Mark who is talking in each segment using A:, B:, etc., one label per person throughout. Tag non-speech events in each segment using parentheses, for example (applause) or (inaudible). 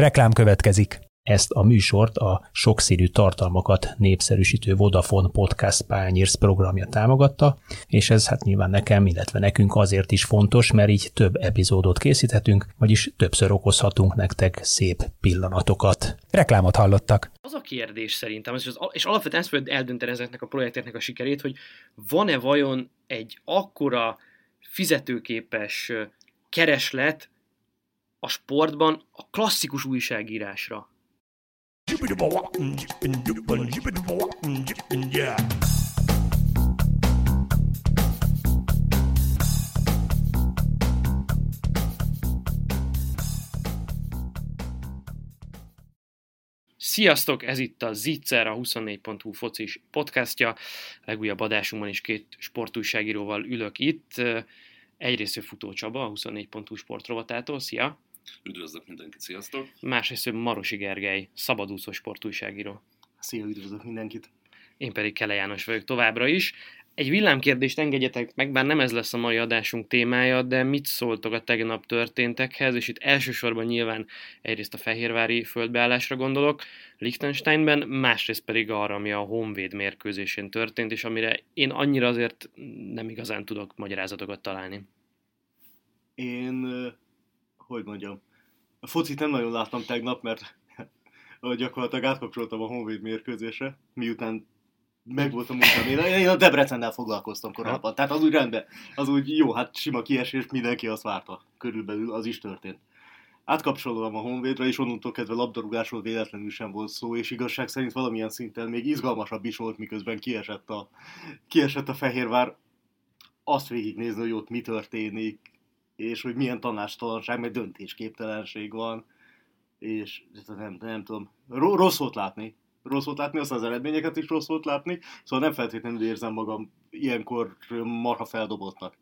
A: Reklám következik. Ezt a műsort a sokszínű tartalmakat népszerűsítő Vodafone Podcast Pányérsz programja támogatta, és ez hát nyilván nekem, illetve nekünk azért is fontos, mert így több epizódot készíthetünk, vagyis többször okozhatunk nektek szép pillanatokat. Reklámot hallottak.
B: Az a kérdés szerintem, és, az, és alapvetően ezt fogja eldönteni ezeknek a projekteknek a sikerét, hogy van-e vajon egy akkora fizetőképes kereslet a sportban a klasszikus újságírásra. Sziasztok, ez itt a Zitzer, a 24.hu focis podcastja. Legújabb adásunkban is két sportújságíróval ülök itt. Egyrészt Futó Csaba, a 24.hu sportrovatától. Szia!
C: Üdvözlök mindenkit, sziasztok!
B: Másrészt Marosi Gergely, szabadúszó sportújságíró.
D: Szia, üdvözlök mindenkit!
B: Én pedig Kele János vagyok továbbra is. Egy villámkérdést engedjetek meg, bár nem ez lesz a mai adásunk témája, de mit szóltok a tegnap történtekhez, és itt elsősorban nyilván egyrészt a fehérvári földbeállásra gondolok, Liechtensteinben, másrészt pedig arra, ami a Honvéd mérkőzésén történt, és amire én annyira azért nem igazán tudok magyarázatokat találni.
D: Én, hogy mondjam, a focit nem nagyon láttam tegnap, mert (laughs) gyakorlatilag átkapcsoltam a Honvéd mérkőzésre, miután meg volt a munkám. Én, én a Debrecennel foglalkoztam korábban, tehát az úgy rendben, az úgy jó, hát sima kiesés, mindenki azt várta. Körülbelül az is történt. Átkapcsolom a Honvédra, és onnantól kezdve labdarúgásról véletlenül sem volt szó, és igazság szerint valamilyen szinten még izgalmasabb is volt, miközben kiesett a, kiesett a Fehérvár. Azt végignézni, hogy ott mi történik, és hogy milyen tanástalanság, meg döntésképtelenség van, és nem, nem tudom, rossz volt látni, rossz volt látni, azt az eredményeket is rossz volt látni, szóval nem feltétlenül érzem magam ilyenkor marha feldobottnak.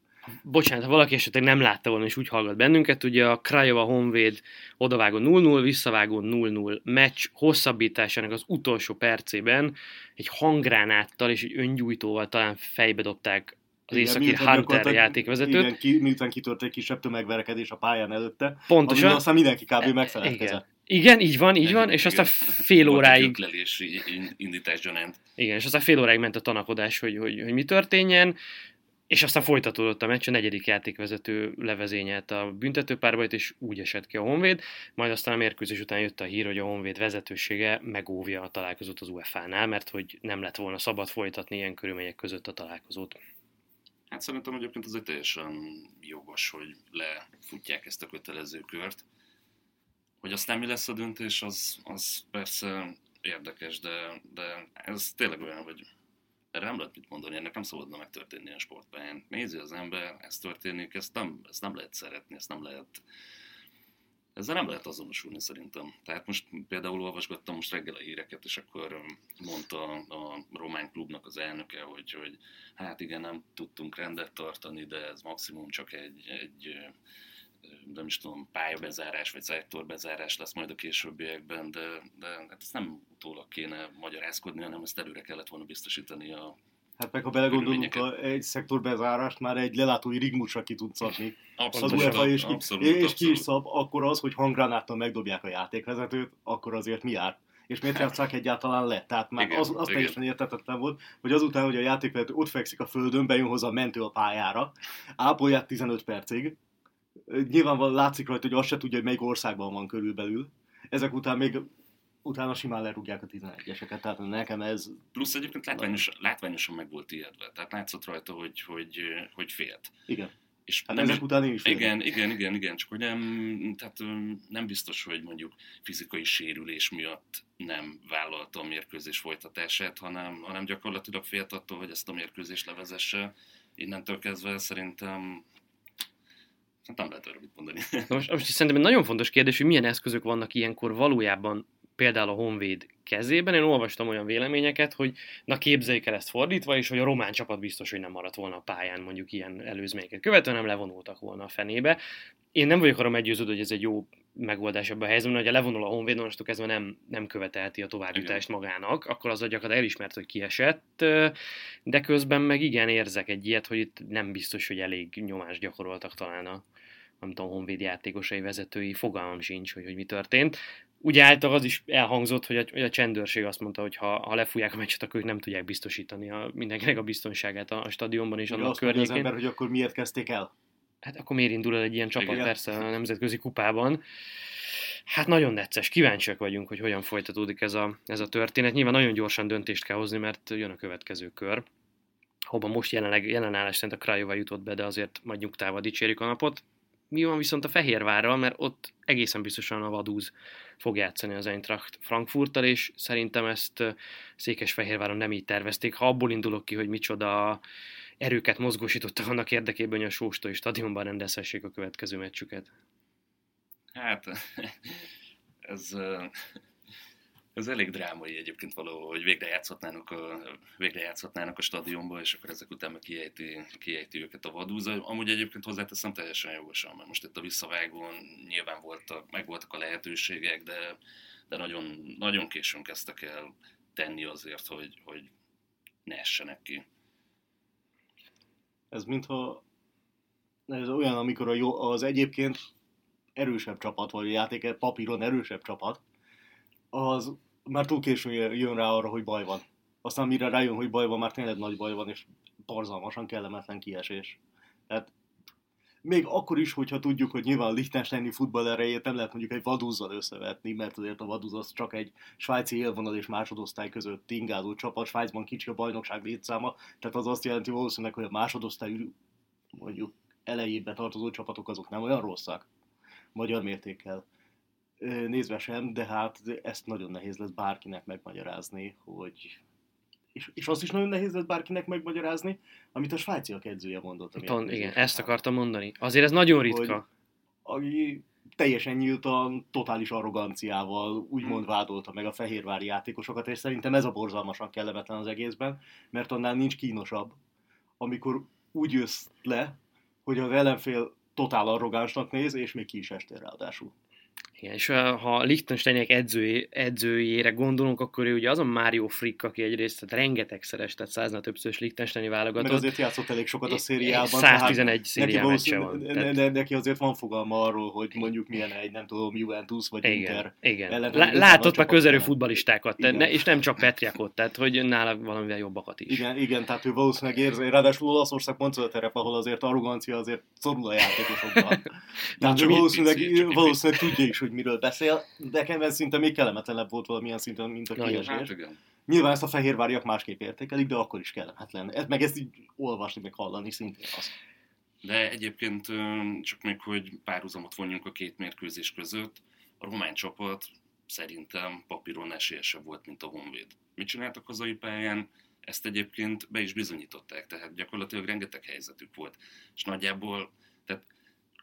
B: Bocsánat, ha valaki esetleg nem látta volna és úgy hallgat bennünket, ugye a Krajova Honvéd odavágó 0-0, visszavágó 0-0 meccs hosszabbításának az utolsó percében egy hangránáttal és egy öngyújtóval talán fejbe dobták az északi Hunter játékvezetőt.
D: Igen, ki, miután kitört egy kisebb tömegverekedés a pályán előtte, Pontosan. aztán mindenki kb. megfeledkezett.
B: Igen, így van, így van, és aztán fél óráig...
C: indítás gyanánt.
B: Igen, és aztán fél óráig ment a tanakodás, hogy, hogy, hogy mi történjen, és aztán folytatódott a meccs, a negyedik játékvezető levezényelt a büntetőpárbajt, és úgy esett ki a Honvéd, majd aztán a mérkőzés után jött a hír, hogy a Honvéd vezetősége megóvja a találkozót az UEFA-nál, mert hogy nem lett volna szabad folytatni ilyen körülmények között a találkozót.
C: Hát szerintem egyébként ez egy teljesen jogos, hogy lefutják ezt a kötelező kört. Hogy aztán mi lesz a döntés, az, az persze érdekes, de, de ez tényleg olyan, hogy erre nem lehet mit mondani, ennek nem szabadna megtörténni a sportpályán. Nézi az ember, ez történik, ezt nem, ezt nem lehet szeretni, ezt nem lehet ezzel nem lehet azonosulni szerintem. Tehát most például olvasgattam most reggel a híreket, és akkor mondta a román klubnak az elnöke, hogy, hogy hát igen, nem tudtunk rendet tartani, de ez maximum csak egy, egy nem is tudom, pályabezárás vagy szektorbezárás lesz majd a későbbiekben, de, de hát ezt nem utólag kéne magyarázkodni, hanem ezt előre kellett volna biztosítani a
D: Hát meg ha belegondolunk, a, egy szektorbezárást már egy lelátói rigmusra ki tud szabni. Abszolút, az UEFA és, abszolút, és abszolút. ki is szab, akkor az, hogy hangránáttal megdobják a játékvezetőt, akkor azért mi árt? És miért játszák egyáltalán le? Tehát már igen, az, az teljesen értetetlen volt, hogy azután, hogy a játékvezető ott fekszik a földön, bejön hozzá a mentő a pályára, ápolják 15 percig, nyilvánvalóan látszik rajta, hogy azt se tudja, hogy melyik országban van körülbelül. Ezek után még utána simán lerúgják a 11-eseket, tehát nekem ez...
C: Plusz egyébként látványos, látványosan meg volt ijedve, tehát látszott rajta, hogy, hogy, hogy félt.
D: Igen. És hát nem ezek után én is
C: féltem. Igen, igen, igen, igen, csak hogy nem, tehát nem biztos, hogy mondjuk fizikai sérülés miatt nem vállalta a mérkőzés folytatását, hanem, hanem gyakorlatilag félt attól, hogy ezt a mérkőzést levezesse. Innentől kezdve szerintem hát nem lehet erről mit mondani.
B: Most, most szerintem egy nagyon fontos kérdés, hogy milyen eszközök vannak ilyenkor valójában például a Honvéd kezében. Én olvastam olyan véleményeket, hogy na képzeljük el ezt fordítva, és hogy a román csapat biztos, hogy nem maradt volna a pályán mondjuk ilyen előzményeket követően, nem levonultak volna a fenébe. Én nem vagyok arra meggyőződő, hogy ez egy jó megoldás ebben a helyzetben, hogy a levonul a Honvéd, most kezdve nem, nem követelti a továbbjutást magának, akkor az gyakorlatilag elismert, hogy kiesett, de közben meg igen érzek egy ilyet, hogy itt nem biztos, hogy elég nyomást gyakoroltak talán a, nem tudom, honvéd játékosai, vezetői, fogalmam sincs, hogy, hogy mi történt. Ugye által az is elhangzott, hogy a, hogy a csendőrség azt mondta, hogy ha, ha lefújják a meccset, akkor ők nem tudják biztosítani a, mindenkinek a biztonságát a, a stadionban és
D: Ugye
B: annak
D: azt mondja az
B: környékén.
D: ember, hogy akkor miért kezdték el?
B: Hát akkor miért indul el egy ilyen csapat
C: Igen.
B: persze a nemzetközi kupában? Hát nagyon necces, kíváncsiak vagyunk, hogy hogyan folytatódik ez a, ez a történet. Nyilván nagyon gyorsan döntést kell hozni, mert jön a következő kör. Hova most jelenleg, jelenállás szerint a Krajova jutott be, de azért majd nyugtával dicsérjük a napot. Mi van viszont a Fehérvárral, mert ott egészen biztosan a Vadúz fog játszani az Eintracht Frankfurttal, és szerintem ezt Székesfehérváron nem így tervezték. Ha abból indulok ki, hogy micsoda erőket mozgósítottak annak érdekében, hogy a Sóstói stadionban rendezhessék a következő meccsüket.
C: Hát, (laughs) ez, ez elég drámai egyébként való, hogy végre játszhatnának a, végre játszhatnának a stadionba, és akkor ezek után kiejti, kiejti őket a vadúza. Amúgy egyébként hozzáteszem teljesen jogosan, mert most itt a visszavágón nyilván voltak, meg voltak a lehetőségek, de, de nagyon, nagyon későn kezdtek el tenni azért, hogy, hogy ne essenek ki.
D: Ez mintha ez olyan, amikor a jó, az egyébként erősebb csapat, vagy a játék papíron erősebb csapat, az már túl későn jön rá arra, hogy baj van. Aztán mire rájön, hogy baj van, már tényleg nagy baj van, és borzalmasan kellemetlen kiesés. Tehát még akkor is, hogyha tudjuk, hogy nyilván a Liechtensteini futball erejét nem lehet mondjuk egy vadúzzal összevetni, mert azért a vadúz az csak egy svájci élvonal és másodosztály között ingázó csapat, Svájcban kicsi a bajnokság létszáma, tehát az azt jelenti valószínűleg, hogy a másodosztály mondjuk elejébe tartozó csapatok azok nem olyan rosszak, magyar mértékkel nézve sem, de hát ezt nagyon nehéz lesz bárkinek megmagyarázni, hogy és, és azt is nagyon nehéz lesz bárkinek megmagyarázni, amit a svájciak edzője mondott.
B: Ton, igen, ezt akartam mondani. Azért ez nagyon ritka.
D: Aki teljesen nyíltan, totális arroganciával úgymond
B: Hmm.
D: vádolta meg a fehérvári játékosokat, és szerintem ez a borzalmasan kellemetlen az egészben, mert annál nincs kínosabb, amikor úgy jössz le, hogy az ellenfél totál arrogánsnak néz, és még ki is estél ráadásul.
B: Igen, és ha Liechtensteinek edzői, edzőjére gondolunk, akkor ő ugye az a Mario Frick, aki egyrészt tehát rengetegszeres, tehát száznál többszörös Liechtensteini
D: Meg
B: válogatott.
D: azért játszott elég sokat a szériában.
B: 111
D: tehát neki,
B: szériá meccse van. Tehát-
D: ne, ne, neki azért van fogalma arról, hogy mondjuk milyen egy, nem tudom, Juventus vagy Inter.
B: Igen, igen.
D: ellen
B: Lá- látott már közelő futbalistákat, tehát
D: Igen.
B: ne, és nem csak Petriakot, tehát hogy nála valamivel jobbakat is.
D: Igen, igen, tehát ő valószínűleg érzi, ráadásul Olaszország pont az a terep, ahol azért arrogancia azért szorul a játékosokban. (laughs) Tehát ő valószínűleg, valószínűleg tudja is, hogy miről beszél, de nekem ez szinte még kellemetlenebb volt valamilyen szinten, mint a kiesés.
C: Hát.
D: Nyilván ezt a fehérváriak másképp értékelik, de akkor is kellemetlen. Ez- Meg ezt így olvasni, meg hallani szintén az.
C: De egyébként csak még, hogy párhuzamot vonjunk a két mérkőzés között, a román csapat szerintem papíron esélyesebb volt, mint a Honvéd. Mit csináltak hazai pályán? Ezt egyébként be is bizonyították, tehát gyakorlatilag rengeteg helyzetük volt. És nagyjából, tehát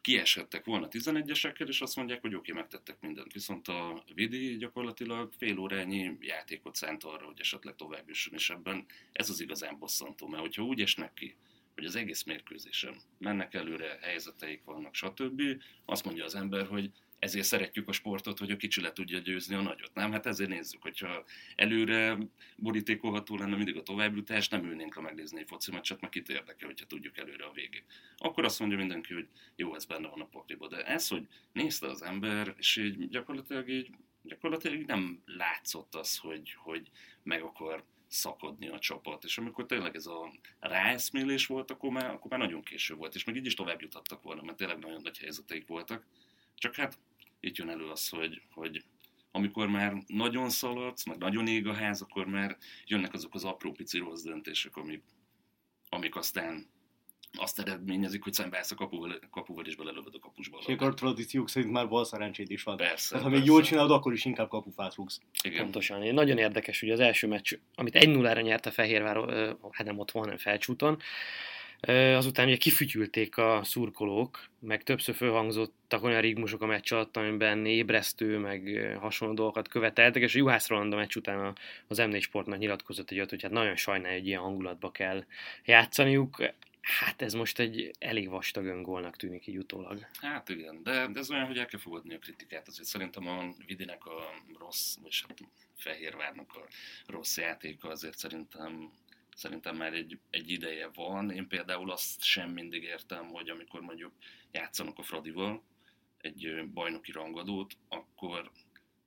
C: kieshettek volna 11-esekkel, és azt mondják, hogy oké, megtettek mindent. Viszont a Vidi gyakorlatilag fél órányi játékot szánt arra, hogy esetleg tovább jusson, és ebben ez az igazán bosszantó, mert hogyha úgy esnek ki, hogy az egész mérkőzésen mennek előre, helyzeteik vannak, stb. Azt mondja az ember, hogy ezért szeretjük a sportot, hogy a kicsi le tudja győzni a nagyot. Nem? Hát ezért nézzük, hogyha előre borítékolható lenne mindig a továbbjutás, nem ülnénk le megnézni egy foci meccset, meg kit érdekel, hogyha tudjuk előre a végig. Akkor azt mondja mindenki, hogy jó, ez benne van a pakliba. De ez, hogy nézte az ember, és így gyakorlatilag így gyakorlatilag nem látszott az, hogy, hogy meg akar szakadni a csapat, és amikor tényleg ez a ráeszmélés volt, akkor már, akkor már nagyon késő volt, és még így is tovább juthattak volna, mert tényleg nagyon nagy helyzeteik voltak. Csak hát itt jön elő az, hogy, hogy amikor már nagyon szaladsz, meg nagyon ég a ház, akkor már jönnek azok az apró pici rossz döntések, amik, amik aztán azt eredményezik, hogy szembeállsz a kapuval, kapuval és belelövöd a kapusba.
D: És akkor a tradíciók szerint már bal szerencséd is van.
C: Persze,
D: Tehát, ha
C: persze.
D: még jól csinálod, akkor is inkább kapufát rúgsz.
C: Igen.
B: Pontosan. Én nagyon érdekes, hogy az első meccs, amit 1-0-ra nyert a Fehérvár, hát nem otthon, hanem felcsúton, azután ugye kifütyülték a szurkolók, meg többször fölhangzottak olyan rigmusok a meccs alatt, amiben ébresztő, meg hasonló dolgokat követeltek, és a Juhász Roland a meccs után az M4 Sportnak nyilatkozott egy olyat, hogy hát nagyon sajnálja, hogy ilyen hangulatba kell játszaniuk. Hát ez most egy elég vastag öngólnak tűnik így utólag.
C: Hát igen, de, de ez olyan, hogy el kell fogadni a kritikát. Azért szerintem a Vidinek a rossz, vagy hát Fehérvárnak a rossz játéka azért szerintem szerintem már egy, egy ideje van. Én például azt sem mindig értem, hogy amikor mondjuk játszanak a Fradival egy bajnoki rangadót, akkor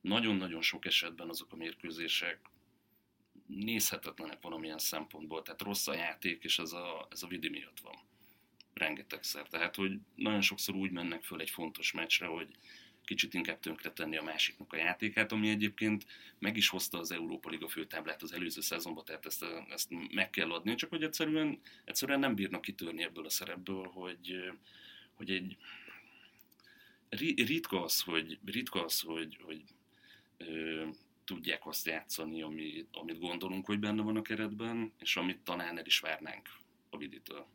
C: nagyon-nagyon sok esetben azok a mérkőzések nézhetetlenek valamilyen szempontból, tehát rossz a játék, és ez a, ez a vidi miatt van. Rengetegszer. Tehát, hogy nagyon sokszor úgy mennek föl egy fontos meccsre, hogy kicsit inkább tönkretenni a másiknak a játékát, ami egyébként meg is hozta az Európa Liga főtáblát az előző szezonban, tehát ezt, ezt meg kell adni, csak hogy egyszerűen, egyszerűen nem bírnak kitörni ebből a szerepből, hogy, hogy egy ritka az, hogy, ritka az, hogy, hogy ö, tudják azt játszani, ami, amit gondolunk, hogy benne van a keretben, és amit talán el is várnánk a viditől.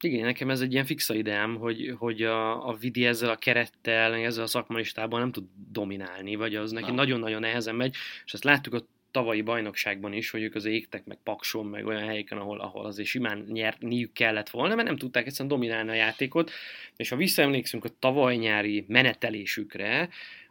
B: Igen, nekem ez egy ilyen fixa ideám, hogy, hogy a, a Vidi ezzel a kerettel, ezzel a szakmalistában nem tud dominálni, vagy az neki nagyon-nagyon nehezen megy, és ezt láttuk a tavalyi bajnokságban is, hogy ők az égtek, meg Pakson, meg olyan helyeken, ahol, ahol azért simán nyerniük kellett volna, mert nem tudták egyszerűen dominálni a játékot, és ha visszaemlékszünk a tavaly nyári menetelésükre,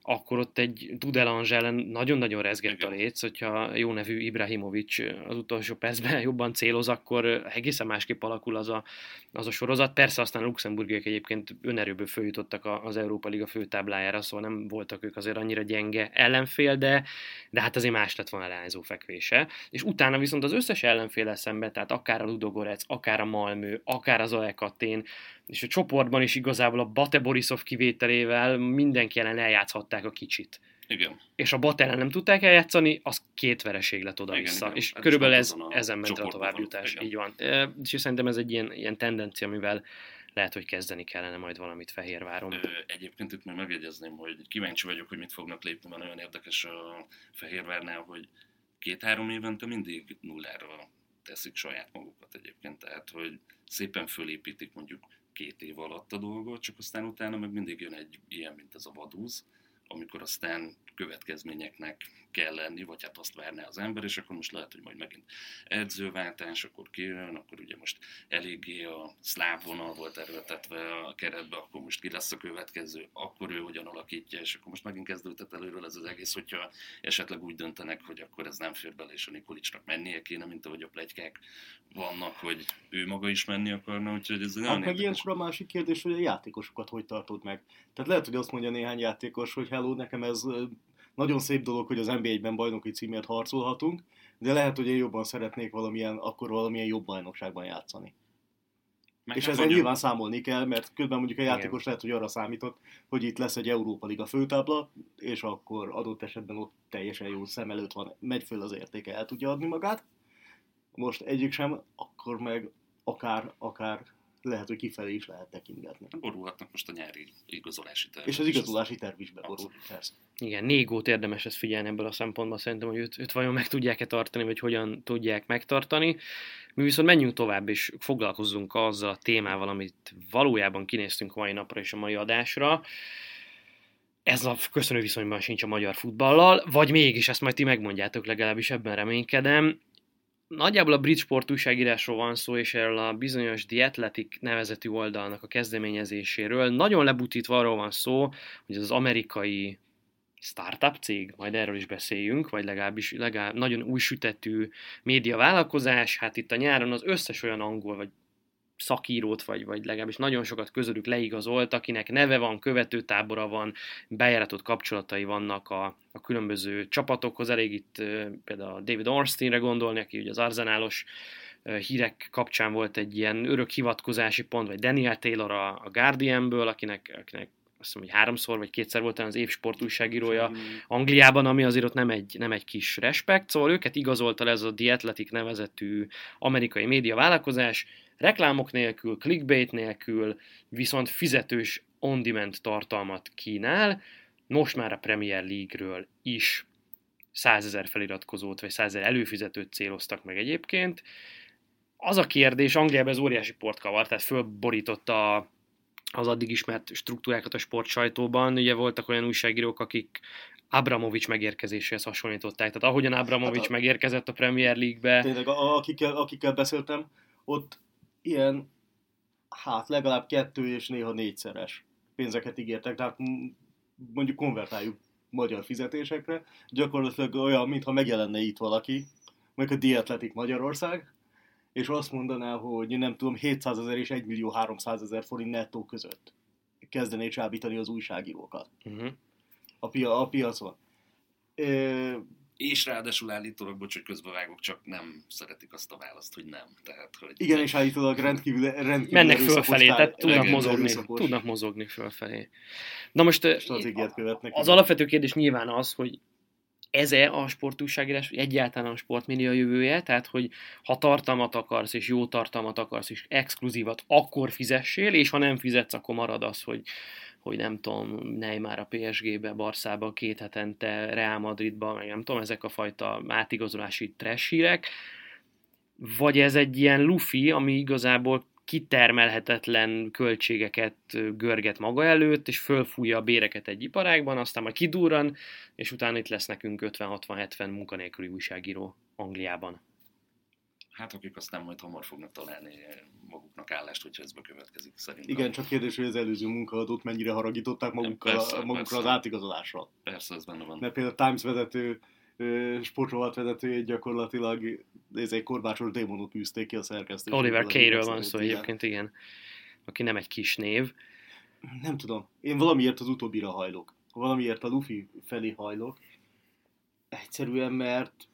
B: akkor ott egy Dudelange ellen nagyon-nagyon rezgett a léc, hogyha jó nevű Ibrahimovic az utolsó percben jobban céloz, akkor egészen másképp alakul az a, az a sorozat. Persze aztán a luxemburgiek egyébként önerőből följutottak az Európa Liga főtáblájára, szóval nem voltak ők azért annyira gyenge ellenfél, de, de hát azért más lett volna leányzó fekvése. És utána viszont az összes ellenfél szembe, tehát akár a Ludogorec, akár a Malmö, akár az Aekatén, és a csoportban is igazából a Bate Borisov kivételével mindenki ellen eljátszhatták a kicsit.
C: Igen.
B: És a Bate ellen nem tudták eljátszani, az két vereség lett oda-vissza. És hát körülbelül ez, ezen ment a továbbjutás. Így van. És szerintem ez egy ilyen, ilyen tendencia, amivel lehet, hogy kezdeni kellene majd valamit Fehérváron. Ö,
C: egyébként itt még megjegyezném, hogy kíváncsi vagyok, hogy mit fognak lépni, mert nagyon érdekes a Fehérvárnál, hogy két-három évente mindig nullára teszik saját magukat egyébként, tehát hogy szépen fölépítik mondjuk két év alatt a dolgot, csak aztán utána meg mindig jön egy ilyen, mint ez a vadúz, amikor aztán következményeknek kell lenni, vagy hát azt várná az ember, és akkor most lehet, hogy majd megint edzőváltás, akkor kijön, akkor ugye most eléggé a szláv vonal volt erőltetve a keretbe, akkor most ki lesz a következő, akkor ő hogyan alakítja, és akkor most megint kezdődhet előről ez az egész, hogyha esetleg úgy döntenek, hogy akkor ez nem fér bele, és a Nikolicsnak mennie kéne, mint ahogy a plegykák vannak, hogy ő maga is menni akarna, úgyhogy ez
D: nagyon hát meg ilyenkor a másik kérdés, hogy a játékosokat hogy tartod meg. Tehát lehet, hogy azt mondja néhány játékos, hogy hello, nekem ez nagyon szép dolog, hogy az NBA-ben bajnoki címért harcolhatunk, de lehet, hogy én jobban szeretnék valamilyen, akkor valamilyen jobb bajnokságban játszani. Meg és ezzel nyilván számolni kell, mert közben mondjuk a játékos Igen. lehet, hogy arra számított, hogy itt lesz egy Európa Liga főtábla, és akkor adott esetben ott teljesen jó szem előtt van, megy föl az értéke, el tudja adni magát. Most egyik sem, akkor meg akár, akár lehet, hogy kifelé is lehet tekintgetni.
C: Borulhatnak most a nyári igazolási terv.
D: És az igazolási terv is beborul, persze.
B: Igen, Négót érdemes ezt figyelni ebből a szempontból, szerintem, hogy őt, őt vajon meg tudják-e tartani, vagy hogyan tudják megtartani. Mi viszont menjünk tovább, és foglalkozzunk azzal a témával, amit valójában kinéztünk a mai napra és a mai adásra. Ez a köszönő viszonyban sincs a magyar futballal, vagy mégis, ezt majd ti megmondjátok, legalábbis ebben reménykedem nagyjából a brit sport újságírásról van szó, és erről a bizonyos The Athletic nevezetű oldalnak a kezdeményezéséről. Nagyon lebutítva arról van szó, hogy az amerikai startup cég, majd erről is beszéljünk, vagy legalábbis legalább nagyon új sütetű médiavállalkozás, hát itt a nyáron az összes olyan angol vagy szakírót, vagy, vagy legalábbis nagyon sokat közülük leigazolt, akinek neve van, követőtábora van, bejáratott kapcsolatai vannak a, a különböző csapatokhoz. Elég itt például David Ornsteinre gondolni, aki ugye az arzenálos hírek kapcsán volt egy ilyen örök hivatkozási pont, vagy Daniel Taylor a, a Guardianből, akinek, akinek azt hiszem, hogy háromszor vagy kétszer volt az év sportújságírója Angliában, ami azért ott nem egy, nem egy kis respekt, szóval őket igazolta ez a The Athletic nevezetű amerikai média vállalkozás, reklámok nélkül, clickbait nélkül, viszont fizetős on-demand tartalmat kínál, most már a Premier League-ről is 100 ezer feliratkozót, vagy 100 ezer előfizetőt céloztak meg egyébként. Az a kérdés, Angliában ez óriási port kavar, tehát fölborította az addig ismert struktúrákat a sportsajtóban. Ugye voltak olyan újságírók, akik Abramovics megérkezéséhez hasonlították. Tehát ahogyan Abramovics hát a... megérkezett a Premier League-be...
D: Tényleg, akikkel, akikkel beszéltem, ott ilyen, hát legalább kettő és néha négyszeres pénzeket ígértek, tehát mondjuk konvertáljuk magyar fizetésekre, gyakorlatilag olyan, mintha megjelenne itt valaki, mondjuk a Diatletik Magyarország, és azt mondaná, hogy nem tudom, 700 ezer és 1 millió 300 ezer forint nettó között kezdené csábítani az újságírókat. Uh-huh. A, pia- a piacon. Ö,
C: És ráadásul állítólag, bocs, hogy közbevágok, csak nem szeretik azt a választ, hogy nem. Tehát, hogy
D: igen, és állítólag rendkívül, rendkívül
B: Mennek fölfelé,
D: tár-
B: tehát tudnak mozogni,
D: erőszakos
B: tudnak mozogni fölfelé. Na most
D: stratégiát követnek.
B: az alapvető kérdés nyilván az, hogy ez-e a sportúságírás, vagy egyáltalán a sportmédia jövője, tehát hogy ha tartalmat akarsz, és jó tartalmat akarsz, és exkluzívat, akkor fizessél, és ha nem fizetsz, akkor marad az, hogy, hogy nem tudom, Neymar a PSG-be, Barszába, két hetente, Real Madridba, meg nem tudom, ezek a fajta átigazolási trash hírek, vagy ez egy ilyen lufi, ami igazából kitermelhetetlen költségeket görget maga előtt, és fölfújja a béreket egy iparágban, aztán majd kidurran, és utána itt lesz nekünk 50-60-70 munkanélküli újságíró Angliában.
C: Hát akik aztán majd hamar fognak találni maguknak állást, hogyha ez bekövetkezik szerintem.
D: Igen, csak kérdés, hogy az előző munkaadót mennyire haragították magukkal,
C: Persze,
D: magukra
C: persze.
D: az átigazolással.
C: Persze, ez benne van.
D: Mert például a Times vezető, ö, sportrovat vezetőjét gyakorlatilag ez egy korbácsos démonot űzték ki a szerkesztő.
B: Oliver Kay-ről van szó egyébként, igen. Aki nem egy kis név.
D: Nem tudom. Én valamiért az utóbbira hajlok. Valamiért a Luffy felé hajlok. Egyszerűen, mert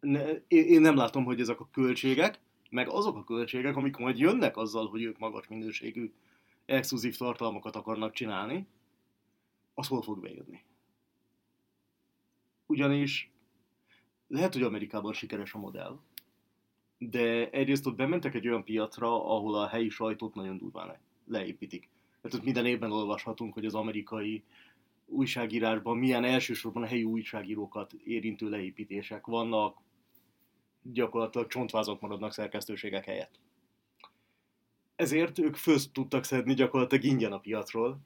D: ne, én, én nem látom, hogy ezek a költségek, meg azok a költségek, amik majd jönnek azzal, hogy ők magas minőségű exkluzív tartalmakat akarnak csinálni, az hol fog bejönni. Ugyanis lehet, hogy Amerikában sikeres a modell, de egyrészt ott bementek egy olyan piacra, ahol a helyi sajtót nagyon durván le- leépítik. Tehát ott minden évben olvashatunk, hogy az amerikai újságírásban milyen elsősorban a helyi újságírókat érintő leépítések vannak, gyakorlatilag csontvázok maradnak szerkesztőségek helyett. Ezért ők föl tudtak szedni gyakorlatilag ingyen a piacról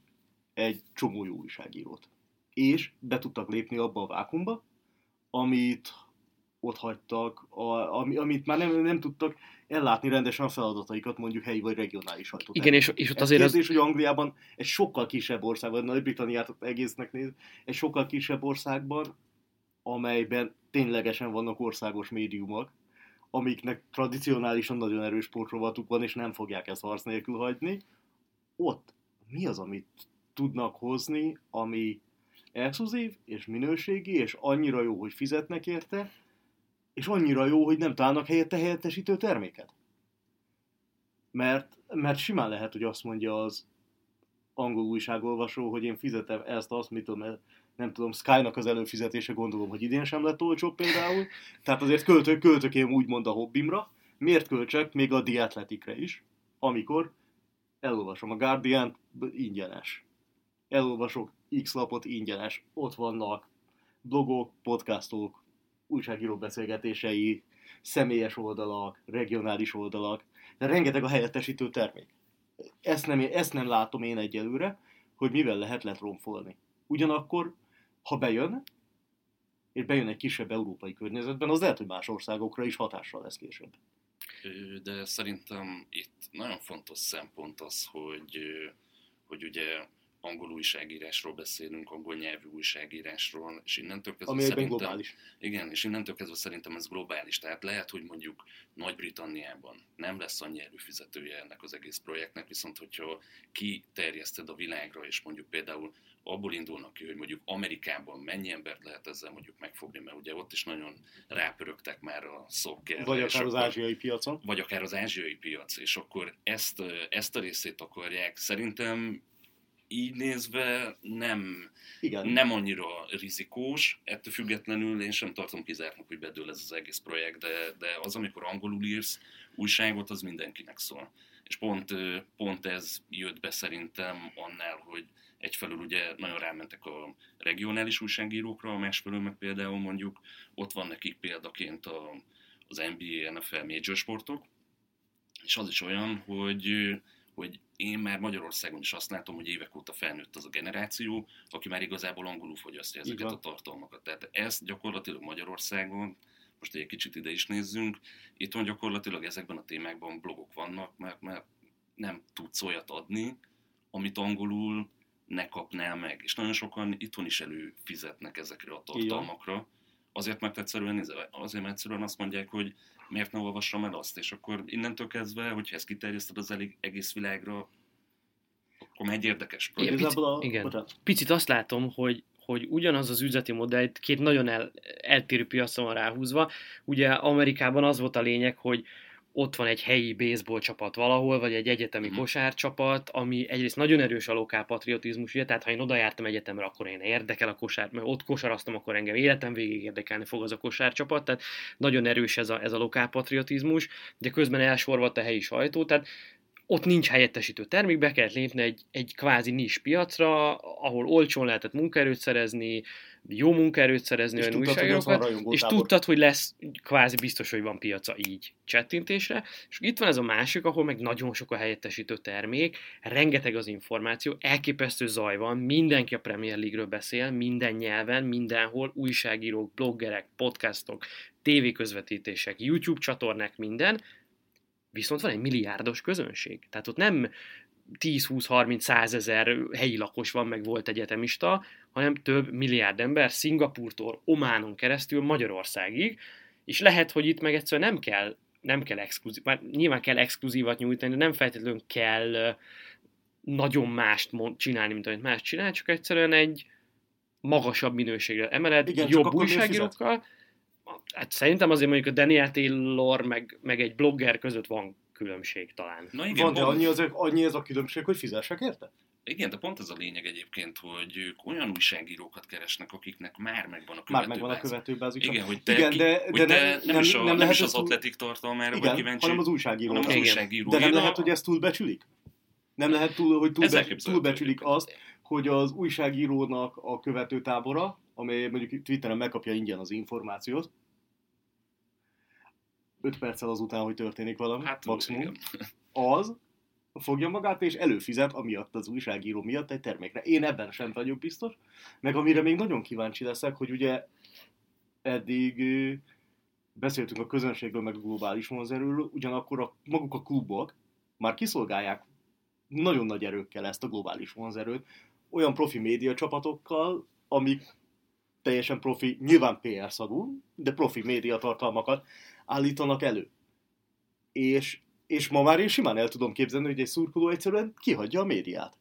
D: egy csomó jó újságírót. És be tudtak lépni abba a vákumba, amit ott hagytak, a, ami, amit már nem, nem tudtak ellátni rendesen a feladataikat, mondjuk helyi vagy regionális sajtót.
B: Igen, és, és ott
D: Ez
B: azért az,
D: kérdés, hogy Angliában egy sokkal kisebb országban, Nagy-Britanniát egésznek néz, egy sokkal kisebb országban, amelyben ténylegesen vannak országos médiumok, amiknek tradicionálisan nagyon erős sportrovatuk van, és nem fogják ezt harc nélkül hagyni, ott mi az, amit tudnak hozni, ami exkluzív és minőségi, és annyira jó, hogy fizetnek érte, és annyira jó, hogy nem találnak helyette helyettesítő terméket. Mert, mert simán lehet, hogy azt mondja az angol újságolvasó, hogy én fizetem ezt, azt, mit tudom, nem tudom, Sky-nak az előfizetése gondolom, hogy idén sem lett olcsóbb például, tehát azért költök, költök én úgymond a hobbimra, miért költsek még a The is, amikor elolvasom a guardian ingyenes. Elolvasok X lapot ingyenes. Ott vannak blogok, podcastok, újságíró beszélgetései, személyes oldalak, regionális oldalak, de rengeteg a helyettesítő termék. Ezt nem, ezt nem látom én egyelőre, hogy mivel lehet letromfolni. Ugyanakkor, ha bejön, és bejön egy kisebb európai környezetben, az lehet, hogy más országokra is hatással lesz később.
C: De szerintem itt nagyon fontos szempont az, hogy, hogy ugye angol újságírásról beszélünk, angol nyelvű újságírásról, és innentől kezdve
D: Ami
C: szerintem...
D: globális.
C: Igen, és innentől kezdve szerintem ez globális. Tehát lehet, hogy mondjuk Nagy-Britanniában nem lesz annyi előfizetője ennek az egész projektnek, viszont hogyha kiterjeszted a világra, és mondjuk például abból indulnak ki, hogy mondjuk Amerikában mennyi embert lehet ezzel mondjuk megfogni, mert ugye ott is nagyon rápörögtek már a szokkerre.
D: Vagy akár az
C: akkor-
D: ázsiai piacon.
C: vagy akár az ázsiai piac, és akkor ezt, ezt a részét akarják. Szerintem így nézve nem,
D: Igen.
C: nem annyira rizikós, ettől függetlenül én sem tartom kizártnak, hogy bedől ez az egész projekt, de, de az, amikor angolul írsz újságot, az mindenkinek szól. És pont, pont ez jött be szerintem annál, hogy egyfelől ugye nagyon rámentek a regionális újságírókra, másfelől meg például mondjuk ott van nekik példaként a, az NBA, NFL major sportok, és az is olyan, hogy, hogy én már Magyarországon is azt látom, hogy évek óta felnőtt az a generáció, aki már igazából angolul fogyasztja ezeket a tartalmakat. Tehát ezt gyakorlatilag Magyarországon, most egy kicsit ide is nézzünk, itt van gyakorlatilag ezekben a témákban blogok vannak, mert, mert nem tudsz olyat adni, amit angolul ne kapnál meg. És nagyon sokan itthon is előfizetnek ezekre a tartalmakra. Azért, mert egyszerűen, azért, mert egyszerűen azt mondják, hogy miért ne olvassam el azt, és akkor innentől kezdve, hogyha ezt kiterjeszted az elég, egész világra, akkor már egy érdekes
B: Igen,
C: projekt.
B: pici-
D: Igazából a,
B: igen.
D: bocsánat.
B: picit azt látom, hogy, hogy ugyanaz az üzleti modell két nagyon el, eltérő piacon van ráhúzva. Ugye Amerikában az volt a lényeg, hogy ott van egy helyi baseball csapat valahol, vagy egy egyetemi
C: Mhm.
B: kosárcsapat, ami egyrészt nagyon erős a lokál patriotizmus, ugye, tehát ha én oda jártam egyetemre, akkor én érdekel a kosár, mert ott kosaraztam, akkor engem életem végig érdekelni fog az a kosárcsapat, tehát nagyon erős ez a, ez a lokál patriotizmus, de közben elsorvadt a helyi sajtó, tehát ott nincs helyettesítő termék, be kellett lépni egy, egy kvázi nis piacra, ahol olcsón lehetett munkaerőt szerezni, jó munkaerőt szerezni,
D: És
B: olyan
D: tudtad,
B: újságírókat, és tudtad, hogy lesz kvázi biztos, hogy van piaca így csettintésre, és itt van ez a másik, ahol meg nagyon sok a helyettesítő termék, rengeteg az információ, elképesztő zaj van, mindenki a Premier League-ről beszél, minden nyelven, mindenhol, újságírók, bloggerek, podcastok, tévéközvetítések, YouTube csatornák, minden, viszont van egy milliárdos közönség. Tehát ott nem 10-20-30-100 ezer helyi lakos van, meg volt egyetemista, hanem több milliárd ember Szingapurtól, Ománon keresztül Magyarországig, és lehet, hogy itt meg egyszerűen nem kell, nem kell exkluzív, már nyilván kell exkluzívat nyújtani, de nem feltétlenül kell nagyon mást mond, csinálni, mint amit más csinál, csak egyszerűen egy magasabb minőségre emeled,
D: Igen,
B: jobb újságírókkal. Hát szerintem azért mondjuk a Daniel Taylor meg, meg egy blogger között van különbség talán.
C: Na igen,
D: Van, de
C: pont-
D: annyi, az, annyi ez a különbség, hogy fizessek érte?
C: Igen, de pont ez a lényeg egyébként, hogy ők olyan újságírókat keresnek, akiknek már megvan a
D: Már megvan a
C: követőbázis.
D: követőbázis.
C: Igen, hogy te,
D: Igen,
C: ki,
D: de-
C: hogy
D: de
C: te
D: nem-
C: nem,
D: nem-
C: is, a,
D: nem
C: nem,
D: lehet
C: is az atletik tartalmára vagy
D: Igen,
C: kíváncsi,
D: hanem az újságíró.
C: hanem az újságíró.
D: De nem lehet, hogy ezt túlbecsülik? Nem lehet, túl, hogy túlbecsülik
C: egyébként.
D: azt, hogy az újságírónak a követőtábora, amely mondjuk Twitteren megkapja ingyen az információt, 5 perccel azután, hogy történik valami,
C: Hát,
D: maximum,
C: igen.
D: az fogja magát és előfizet amiatt az újságíró miatt egy termékre. Én ebben sem vagyok biztos, meg amire még nagyon kíváncsi leszek, hogy ugye eddig beszéltünk a közönségről, meg a globális vonzerőről, ugyanakkor a, maguk a klubok már kiszolgálják nagyon nagy erőkkel ezt a globális vonzerőt, olyan profi média csapatokkal, amik teljesen profi, nyilván PR szagú, de profi média tartalmakat állítanak elő. És, és ma már én simán el tudom képzelni, hogy egy szurkoló egyszerűen kihagyja a médiát.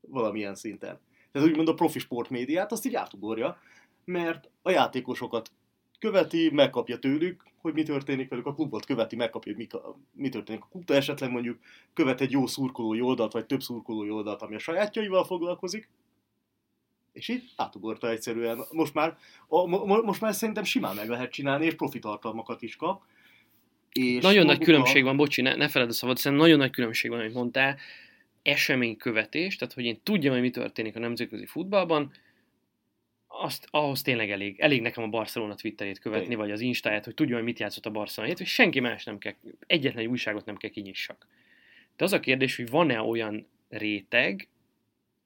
D: Valamilyen szinten. Tehát úgymond a profi sportmédiát azt így átugorja, mert a játékosokat követi, megkapja tőlük, hogy mi történik velük, a klubot követi, megkapja, hogy mi, mi történik a klubta, esetleg mondjuk követ egy jó szurkolói oldalt, vagy több szurkolói oldalt, ami a sajátjaival foglalkozik, és így átugorta egyszerűen. Most már, a, mo, most már szerintem simán meg lehet csinálni, és profi tartalmakat is kap. És
B: Nagyon nagy különbség
D: a...
B: van, bocsi, ne, ne feled a szabad, szerintem nagyon nagy különbség van, amit mondtál, eseménykövetés, tehát hogy én tudjam, hogy mi történik a nemzetközi futballban, azt, ahhoz tényleg elég. Elég nekem a Barcelona Twitterét követni,
D: Tény.
B: vagy az Instáját, hogy tudjam, hogy mit játszott a Barcelona, és senki más nem kell, egyetlen egy újságot nem kell kinyissak. De az a kérdés, hogy van-e olyan réteg,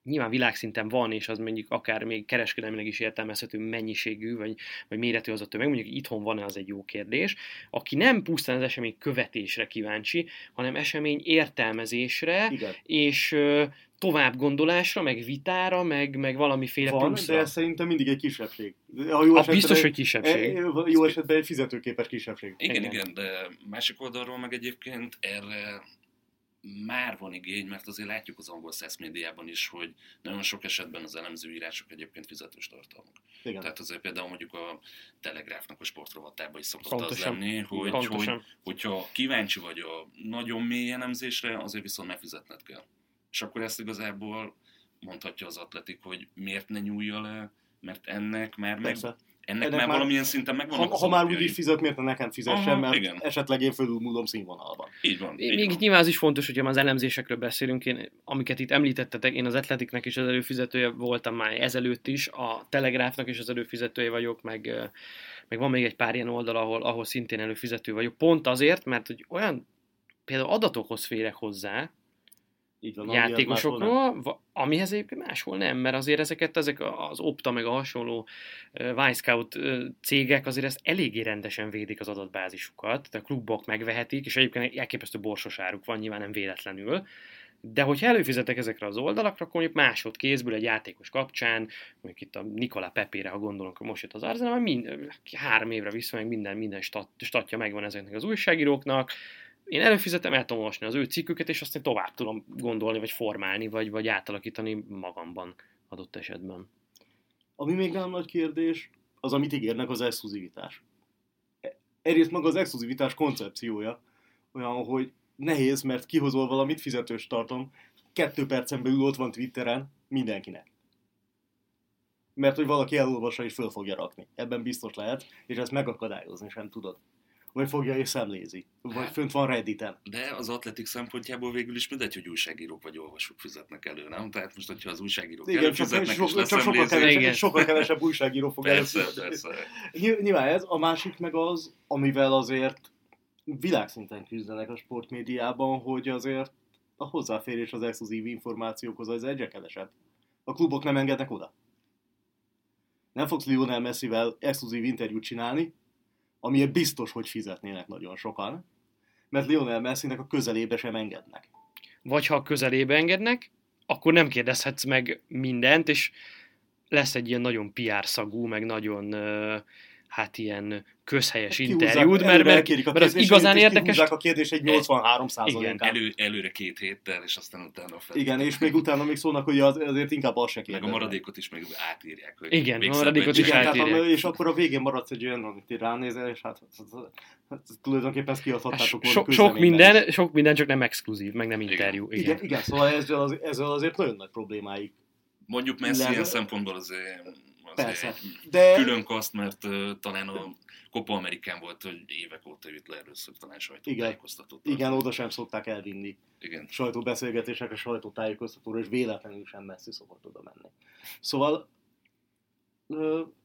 B: nyilván világszinten van, és az mondjuk akár még kereskedelmileg is értelmezhető mennyiségű, vagy, vagy méretű az a tömeg, mondjuk itthon van-e, az egy jó kérdés, aki nem pusztán az esemény követésre kíváncsi, hanem esemény értelmezésre,
D: Igen,
B: és ö, tovább gondolásra, meg vitára, meg, meg valamiféle
D: van,
B: pluszra.
D: de ez szerintem mindig egy kisebbség. Ha jó
B: A biztos,
D: egy-
B: hogy kisebbség.
D: e- Jó esetben egy fizetőképes kisebbség.
C: Igen,
B: Igen.
C: igen, de másik oldalról meg egyébként erre már van igény, mert azért látjuk az angol száz médiában is, hogy nagyon sok esetben az elemzőírások egyébként fizetős tartalmak.
D: Igen.
C: Tehát azért például mondjuk a Telegráfnak a sportrovatában is szokott
B: Pontosan.
C: az lenni, hogy, hogy,
B: Pontosan.
C: hogyha kíváncsi vagy a nagyon mély elemzésre, azért viszont megfizetned kell. És akkor ezt igazából mondhatja az atletik, hogy miért ne nyúlja le, mert ennek már, meg,
D: Persze.
C: Ennek,
D: Ennek
C: már
D: már-
C: valamilyen szinten megvannak
D: Ha,
C: az
D: ha már úgy is fizet, miért ne nekem fizessen,
C: Aha,
D: mert
C: igen.
D: esetleg én fölülmúlom színvonalban.
C: Így van. így
B: Még
C: van.
B: nyilván az is fontos, hogyha már az elemzésekről beszélünk, én, amiket itt említettetek, én az Atletiknek is az előfizetője voltam már ezelőtt is, a Telegráfnak is az előfizetője vagyok, meg, meg van még egy pár ilyen oldal, ahol, ahol szintén előfizető vagyok. Pont azért, mert hogy olyan például adatokhoz férek hozzá,
D: Így van,
B: játékosokról, amihez egyébként máshol nem, mert azért ezeket, ezek az Opta meg a hasonló Wisecout cégek azért ezt eléggé rendesen védik az adatbázisukat, de a klubok megvehetik, és egyébként elképesztő borsos áruk van, nyilván nem véletlenül, de hogyha előfizetek ezekre az oldalakra, akkor mondjuk másodkézből egy játékos kapcsán, mondjuk itt a Nikola Pepére, ha gondolunk, hogy most jött az Arsenal, mind, három évre vissza, meg minden, minden stat, statja megvan ezeknek az újságíróknak, én előfizetem, el tudom olvasni az ő cikküket, és aztán tovább tudom gondolni, vagy formálni, vagy, vagy átalakítani magamban adott esetben.
D: Ami még nem nagy kérdés, az, amit ígérnek, az exkluzivitás. Egyrészt maga az exkluzivitás koncepciója olyan, hogy nehéz, mert kihozol valamit, fizetős tartom, kettő percen belül ott van Twitteren mindenkinek. Mert hogy valaki elolvassa és föl fogja rakni. Ebben biztos lehet, és ezt megakadályozni sem tudod. Vagy fogja és szemlézi. Vagy
C: Hát.
D: fönt van Redditen.
C: De az atletik szempontjából végül is mindegy, hogy újságírók vagy olvasók fizetnek elő, nem? Tehát most, hogyha az újságírók
D: Igen, csak,
C: előfizetnek és
D: so, csak sokkal, kevesebb,
B: Igen.
D: sokkal kevesebb újságíró fog
C: persze,
D: előfizetni.
C: persze.
D: Ny- Nyilván ez, a másik meg az, amivel azért világszinten küzdenek a sportmédiában, hogy azért a hozzáférés az exkluzív információkhoz az egyre kevesebb. A klubok nem engednek oda. Nem fogsz Lionel Messivel exkluzív interjút csinálni, amiért biztos, hogy fizetnének nagyon sokan, mert Lionel Messinek a közelébe sem engednek.
B: Vagy ha a közelébe engednek, akkor nem kérdezhetsz meg mindent, és lesz egy ilyen nagyon PR szagú, meg nagyon hát ilyen közhelyes
D: Kihúzzák,
B: interjúd, mert, mert, mert az igazán érdekes,
D: a kérdés egy 83
B: Igen,
C: Elő, előre két héttel, és aztán utána fel.
D: Igen, és még utána még szólnak, hogy az, azért inkább az se
C: Meg a maradékot is még átírják. Hogy
B: Igen, a maradékot is.
D: Igen, tehát,
B: átírják.
D: a- és akkor a végén maradsz egy olyan, amit ránézel, és hát, hát tulajdonképpen ezt
B: hát
D: volna
B: sok, minden,
D: is.
B: sok minden, csak nem exkluzív, meg nem interjú. Igen.
D: Igen, igen, szóval ezzel, az, ezzel azért nagyon nagy problémáik.
C: Mondjuk Messi
D: Le-
C: ilyen szempontból azért
D: Persze. De
C: külön kaszt, mert uh, talán a Copa Amerikán volt, hogy évek óta jött le először talán sajtótájékoztatót.
D: igen, oda sem szokták elvinni
C: Igen.
D: sajtóbeszélgetésekre, sajtótájékoztatóra, és véletlenül sem messzi szokott oda menni. Szóval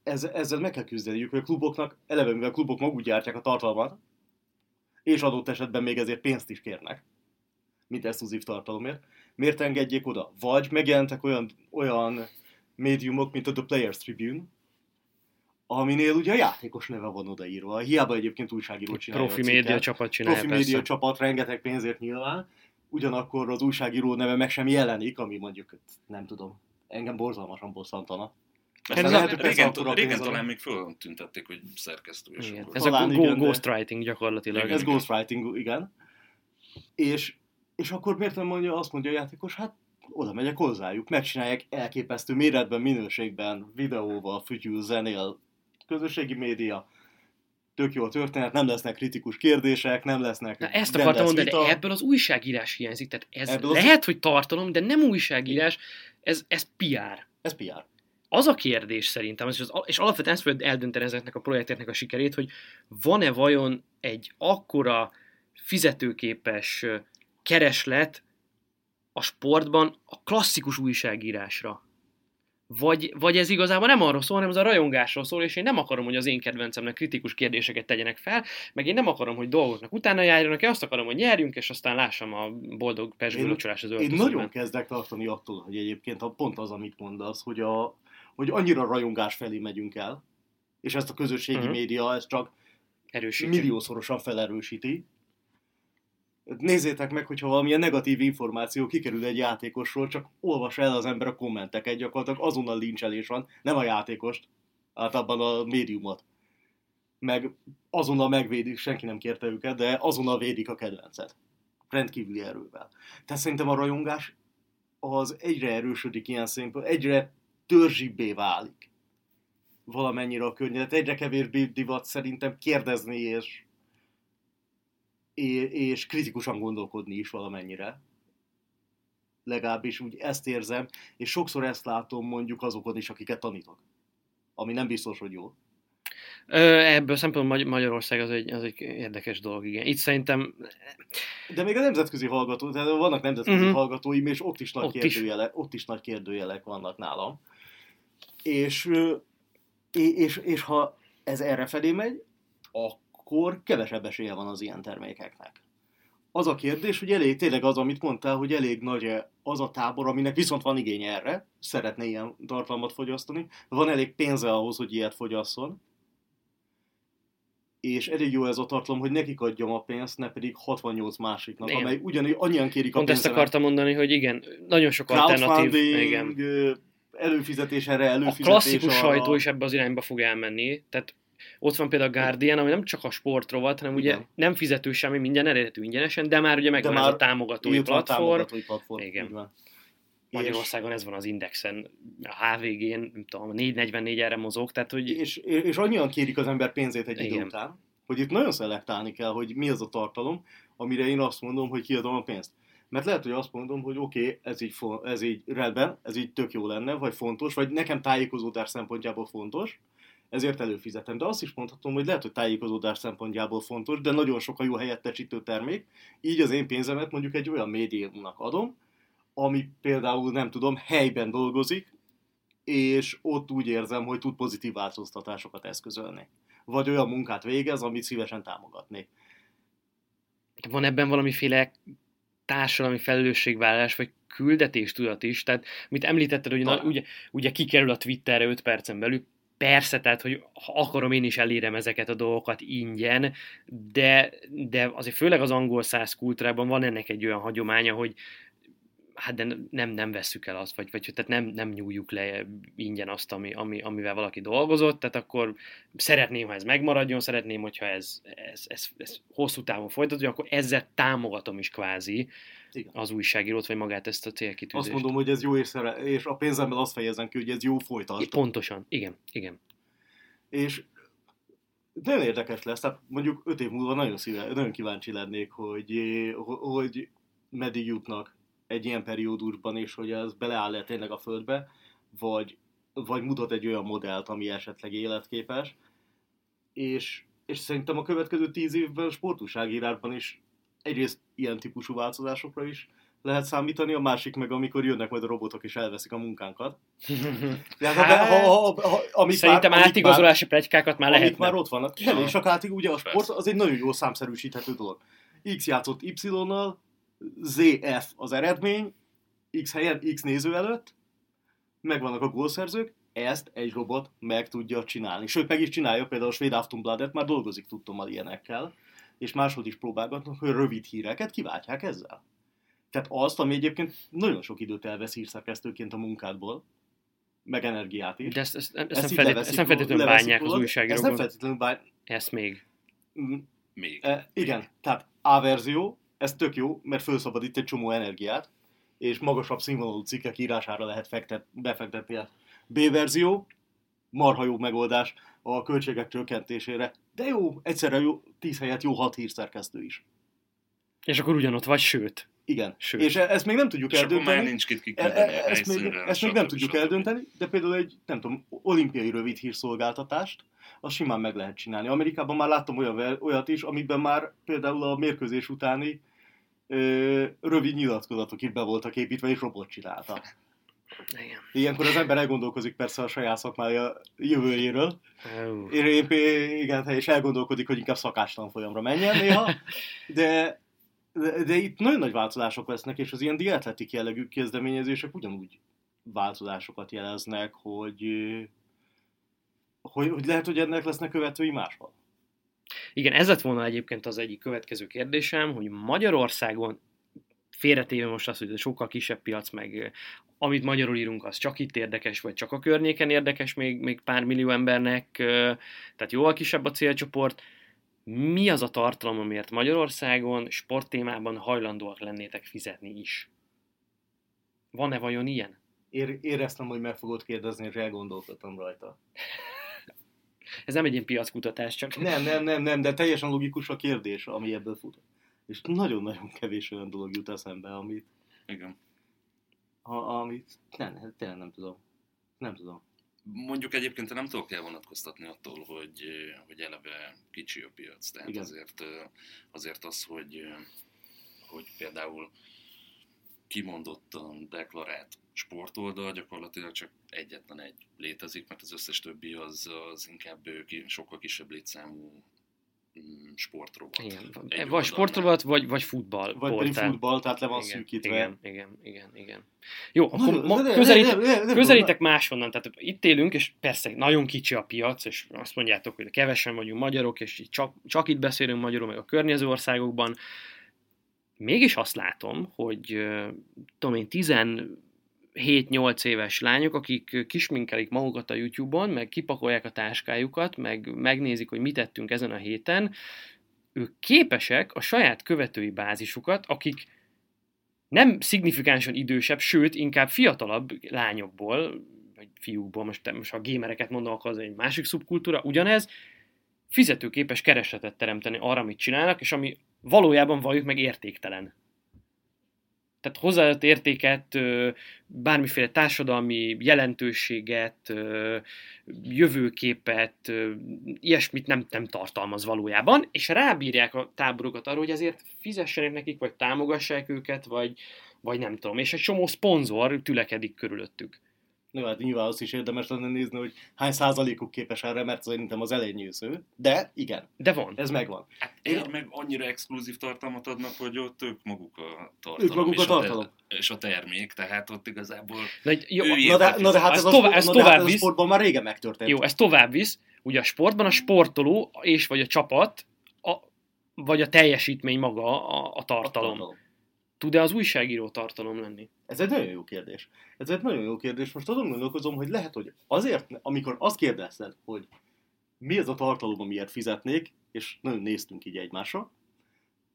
D: ez, ezzel meg kell küzdeniük, hogy a kluboknak, eleve mivel a klubok maguk gyártják a tartalmat, és adott esetben még ezért pénzt is kérnek, mint exkluzív tartalomért, miért engedjék oda? Vagy megjelentek olyan, olyan médiumok, mint a The Players Tribune, aminél ugye a játékos neve van odaírva. Hiába egyébként újságíró csinálja
B: Profi
D: a
B: média csapat csinálja
D: Profi
B: persze.
D: média csapat, rengeteg pénzért nyilván, ugyanakkor az újságíró neve meg sem jelenik, ami mondjuk, nem tudom, engem borzalmasan bosszantana.
B: Ez
C: lehet,
B: a-
C: hogy régen,
D: a
C: régen
D: alap-
C: talán még föltüntették, hogy szerkesztő. És
B: Igen.
C: akkor-
B: Ez a
D: Talán
B: go-
D: igen,
B: ghostwriting gyakorlatilag.
C: Igen.
D: Ez ghostwriting, igen. És, és akkor miért nem mondja, azt mondja a játékos, hát oda megyek hozzájuk, megcsinálják elképesztő méretben, minőségben, videóval, fütyül, zenél, közösségi média, tök jó a történet, nem lesznek kritikus kérdések, nem lesznek
B: Na, ezt akartam mondani, de ebből az újságírás hiányzik. Tehát ez
D: Ebből az-
B: lehet, hogy tartalom, de nem újságírás, ez, ez PR.
D: Ez PR.
B: Az a kérdés szerintem, és, az, és alapvetően ezt fogja eldönteni ezeknek a projekteknek a sikerét, hogy van-e vajon egy akkora fizetőképes kereslet a sportban a klasszikus újságírásra. Vagy, vagy ez igazából nem arról szól, hanem ez a rajongásról szól, és én nem akarom, hogy az én kedvencemnek kritikus kérdéseket tegyenek fel, meg én nem akarom, hogy dolgoknak utána járjanak, én azt akarom, hogy nyerjünk, és aztán lássam a boldog pesgő
D: Én-
B: locsolás az
D: Én
B: öltözőben.
D: nagyon kezdek tartani attól, hogy egyébként a, pont az, amit mondasz, hogy, a, hogy annyira rajongás felé megyünk el, és ezt a közösségi
B: Mhm.
D: média ezt csak
B: Erősítjük.
D: milliószorosan felerősíti. Nézzétek meg, hogyha valamilyen negatív információ kikerül egy játékosról, csak olvas el az ember a kommenteket, gyakorlatilag azonnal lincselés van, nem a játékost, általában a médiumot. Meg azonnal megvédik, senki nem kérte őket, de azonnal védik a kedvencet. Rendkívüli erővel. Tehát szerintem a rajongás az egyre erősödik ilyen szempont, egyre törzsibbé válik valamennyire a környezet. Egyre kevésbé divat szerintem kérdezni és, és, kritikusan gondolkodni is valamennyire. Legalábbis úgy ezt érzem, és sokszor ezt látom mondjuk azokon is, akiket tanítok. Ami nem biztos, hogy jó.
B: Ebből szempontból Magy- Magyarország az egy, az egy érdekes dolog, igen. Itt szerintem
D: De még a nemzetközi hallgató, tehát vannak nemzetközi uh-huh. hallgatóim, és ott is, nagy
B: Ott is.
D: kérdőjelek, ott is nagy kérdőjelek vannak nálam. És, és, és, és ha ez erre felé megy, akkor kevesebb esélye van az ilyen termékeknek. Az a kérdés, hogy elég, tényleg az, amit mondtál, hogy elég nagy az a tábor, aminek viszont van igény erre, szeretne ilyen tartalmat fogyasztani, van elég pénze ahhoz, hogy ilyet fogyasszon, és elég jó ez a tartalom, hogy nekik adjam a pénzt, ne pedig 68 másiknak,
B: Igen.
D: amely ugyanúgy annyian kérik
B: pont
D: a
B: ezt
D: pénzemet.
B: akartam mondani, hogy igen, nagyon sok alternatív. Igen.
D: Előfizetés erre,
B: A
D: előfizetés
B: klasszikus
D: arra.
B: sajtó is ebbe az irányba fog elmenni. Tehát ott van például a Guardian, ami nem csak a sportrovat, hanem ugye
D: Igen.
B: nem fizető semmi, minden elérhető ingyenesen, de már ugye megvan
D: De
B: ez
D: már
B: a támogatói platform.
D: támogatói platform.
B: Igen.
D: van.
B: Magyarországon ez van az indexen, a HVG-n, nem tudom, 444 erre mozog, tehát hogy...
D: És, és annyian kérik az ember pénzét egy idő
B: Igen.
D: után, hogy itt nagyon szelektálni kell, hogy mi az a tartalom, amire én azt mondom, hogy kiadom a pénzt. Mert lehet, hogy azt mondom, hogy oké, okay, ez, így, ez így rendben, ez így tök jó lenne, vagy fontos, vagy nekem tájékozódás szempontjából fontos, ezért előfizetem. De azt is mondhatom, hogy lehet, hogy tájékozódás szempontjából fontos, de nagyon sok a jó helyettesítő termék, így az én pénzemet mondjuk egy olyan médiumnak adom, ami például, nem tudom, helyben dolgozik, és ott úgy érzem, hogy tud pozitív változtatásokat eszközölni. Vagy olyan munkát végez, amit szívesen támogatnék.
B: van ebben valamiféle társadalmi felelősségvállalás, vagy küldetéstudat is. Tehát, mit említetted, hogy na, ugye, ugye kikerül a Twitterre 5 percen belül, persze, tehát, hogy ha akarom, én is elérem ezeket a dolgokat ingyen, de, de azért főleg az angol száz kultúrában van ennek egy olyan hagyománya, hogy hát de nem, nem vesszük el azt, vagy, vagy tehát nem, nem nyújjuk le ingyen azt, ami, ami, amivel valaki dolgozott, tehát akkor szeretném, ha ez megmaradjon, szeretném, hogyha ez, ez, ez, ez hosszú távon folytatódjon, akkor ezzel támogatom is kvázi
D: Igen.
B: az újságírót, vagy magát ezt a célkitűzést.
D: Azt mondom, hogy ez jó, és, szere- és a pénzemmel azt fejezem ki, hogy ez jó folytasd.
B: Pontosan, igen, igen.
D: És nagyon érdekes lesz, tehát mondjuk öt év múlva nagyon, szíve, nagyon kíváncsi lennék, hogy, hogy meddig jutnak egy ilyen periódusban, és hogy ez beleáll-e tényleg a földbe, vagy, vagy mutat egy olyan modellt, ami esetleg életképes. És, és szerintem a következő tíz évben sportúságírásban is egyrészt ilyen típusú változásokra is lehet számítani, a másik meg amikor jönnek majd a robotok és elveszik a munkánkat. (laughs) Tehát,
B: Hát,
D: ha, ha, ha, amit
B: Szerintem
D: már,
B: átigazolási plegykákat már lehetne.
D: már ott vannak. Kell, és akár ugye a sport az egy nagyon jó számszerűsíthető dolog. X játszott Y-nal, ZF az eredmény, X helyen, X néző előtt, megvannak a gólszerzők, ezt egy robot meg tudja csinálni. Sőt, meg is csinálja, például a svéd Aftonbladet már dolgozik tudtommal ilyenekkel, és máshol is próbálgatnak, hogy rövid híreket kiváltják ezzel. Tehát azt, ami egyébként nagyon sok időt elvesz hírszerkesztőként a munkádból, meg energiát is.
B: De ezt, ezt, ezt,
D: Ezt
B: nem, feltét, ezt nem feltétlenül bánják az újságírók.
D: Ezt nem feltétlenül bánják.
B: Ezt még.
C: Még.
D: E, igen, tehát A verzió, ez tök jó, mert felszabadít egy csomó energiát, és magasabb színvonalú cikkek írására lehet fektet, befektetni. ezt. B verzió, marha jó megoldás a költségek csökkentésére, de jó, egyszerre jó, 10 helyett jó 6 hírszerkesztő is.
B: És akkor ugyanott vagy, sőt.
D: Igen.
B: Sőt.
D: És e- ezt még nem tudjuk
C: És akkor már
D: eldönteni.
C: nincs kit
D: E-
C: kiküldeni
D: e- Ezt még, ezt még nem tudjuk eldönteni, de például egy, nem tudom, olimpiai rövid hírszolgáltatást, azt simán meg lehet csinálni. Amerikában már láttam olyan, olyat is, amiben már például a mérkőzés utáni ö, rövid nyilatkozatok itt be voltak építve, és robot csinálta.
B: Igen.
D: Ilyenkor az ember elgondolkozik persze a saját szakmája jövőjéről. Én igen, és elgondolkodik, hogy inkább szakástalan folyamra menjen néha, de, de, itt nagyon nagy változások lesznek, és az ilyen dietletik jellegű kezdeményezések ugyanúgy változásokat jeleznek, hogy, hogy, hogy lehet, hogy ennek lesznek követői máshol.
B: Igen, ez lett volna egyébként az egyik következő kérdésem, hogy Magyarországon félretéve most azt, hogy ez sokkal kisebb piac, meg amit magyarul írunk, az csak itt érdekes, vagy csak a környéken érdekes még, még pár millió embernek, tehát jóval kisebb a célcsoport. Mi az a tartalom, amiért Magyarországon sporttémában hajlandóak lennétek fizetni is? Van-e vajon ilyen?
D: Ér, éreztem, hogy meg fogod kérdezni, és elgondolkodtam rajta. (laughs)
B: Ez nem egy ilyen piackutatás, csak...
D: Nem, nem, nem, nem, de teljesen logikus a kérdés, ami ebből fut. És nagyon-nagyon kevés olyan dolog jut eszembe, amit,
C: Igen.
D: ha, amit nem, tényleg nem tudom. Nem tudom.
C: Mondjuk egyébként nem tudok elvonatkoztatni attól, hogy, hogy eleve kicsi a piac. Tehát
D: Igen.
C: azért, azért az, hogy, hogy például kimondottan deklarált sportoldal gyakorlatilag csak egyetlen egy létezik, mert az összes többi az, az inkább ki, sokkal kisebb létszámú sportrobot.
B: Igen.
C: Egy
B: Vagy sportrobot, vagy, vagy futball.
D: Vagy pedig futball, tehát le van
B: igen,
D: szűkítve.
B: Igen, igen, igen, igen. Jó, akkor
D: Nagyon-
B: ma,
D: de-
B: közelítek, máshonnan, tehát itt élünk, és persze nagyon kicsi a piac, és azt mondjátok, hogy kevesen vagyunk magyarok, és csak, csak itt beszélünk magyarul, meg a környező országokban. Mégis azt látom, hogy tudom én, 17-8 éves lányok, akik kisminkelik magukat a YouTube-on, meg kipakolják a táskájukat, meg megnézik, hogy mit tettünk ezen a héten, ők képesek a saját követői bázisukat, akik nem szignifikánsan idősebb, sőt, inkább fiatalabb lányokból, vagy fiúkból, most, most a gémereket mondom, akkor az egy másik szubkultúra, ugyanez, fizetőképes keresletet teremteni arra, amit csinálnak, és ami valójában valljuk meg értéktelen. Tehát hozzáadott értéket, bármiféle társadalmi jelentőséget, jövőképet, ilyesmit nem, nem tartalmaz valójában, és rábírják a táborokat arra, hogy ezért fizessenek nekik, vagy támogassák őket, vagy, vagy nem tudom. És egy csomó szponzor tülekedik körülöttük.
D: No, hát nyilván azt is érdemes lenne nézni, hogy hány százalékuk képes erre, mert szerintem az elenyősző. De igen.
B: De van.
D: Ez megvan.
C: Hát én ja. meg annyira exkluzív tartalmat adnak, hogy ott ők maguk a tartalom.
D: Ők maguk a tartalom.
C: A te, és a termék, tehát ott igazából
B: na, jó,
D: na, de, na de hát ez, ez, tovább, ez tovább hát visz. a sportban már régen megtörtént.
B: Jó, ez tovább visz. Ugye a sportban a sportoló és vagy a csapat, a, vagy a teljesítmény maga a, a tartalom. A tartalom. Tud-e az újságíró tartalom lenni?
D: Ez egy nagyon jó kérdés. Ez egy nagyon jó kérdés. Most azon gondolkozom, hogy lehet, hogy azért, amikor azt kérdezted, hogy mi az a tartalom, amiért fizetnék, és nagyon néztünk így egymásra,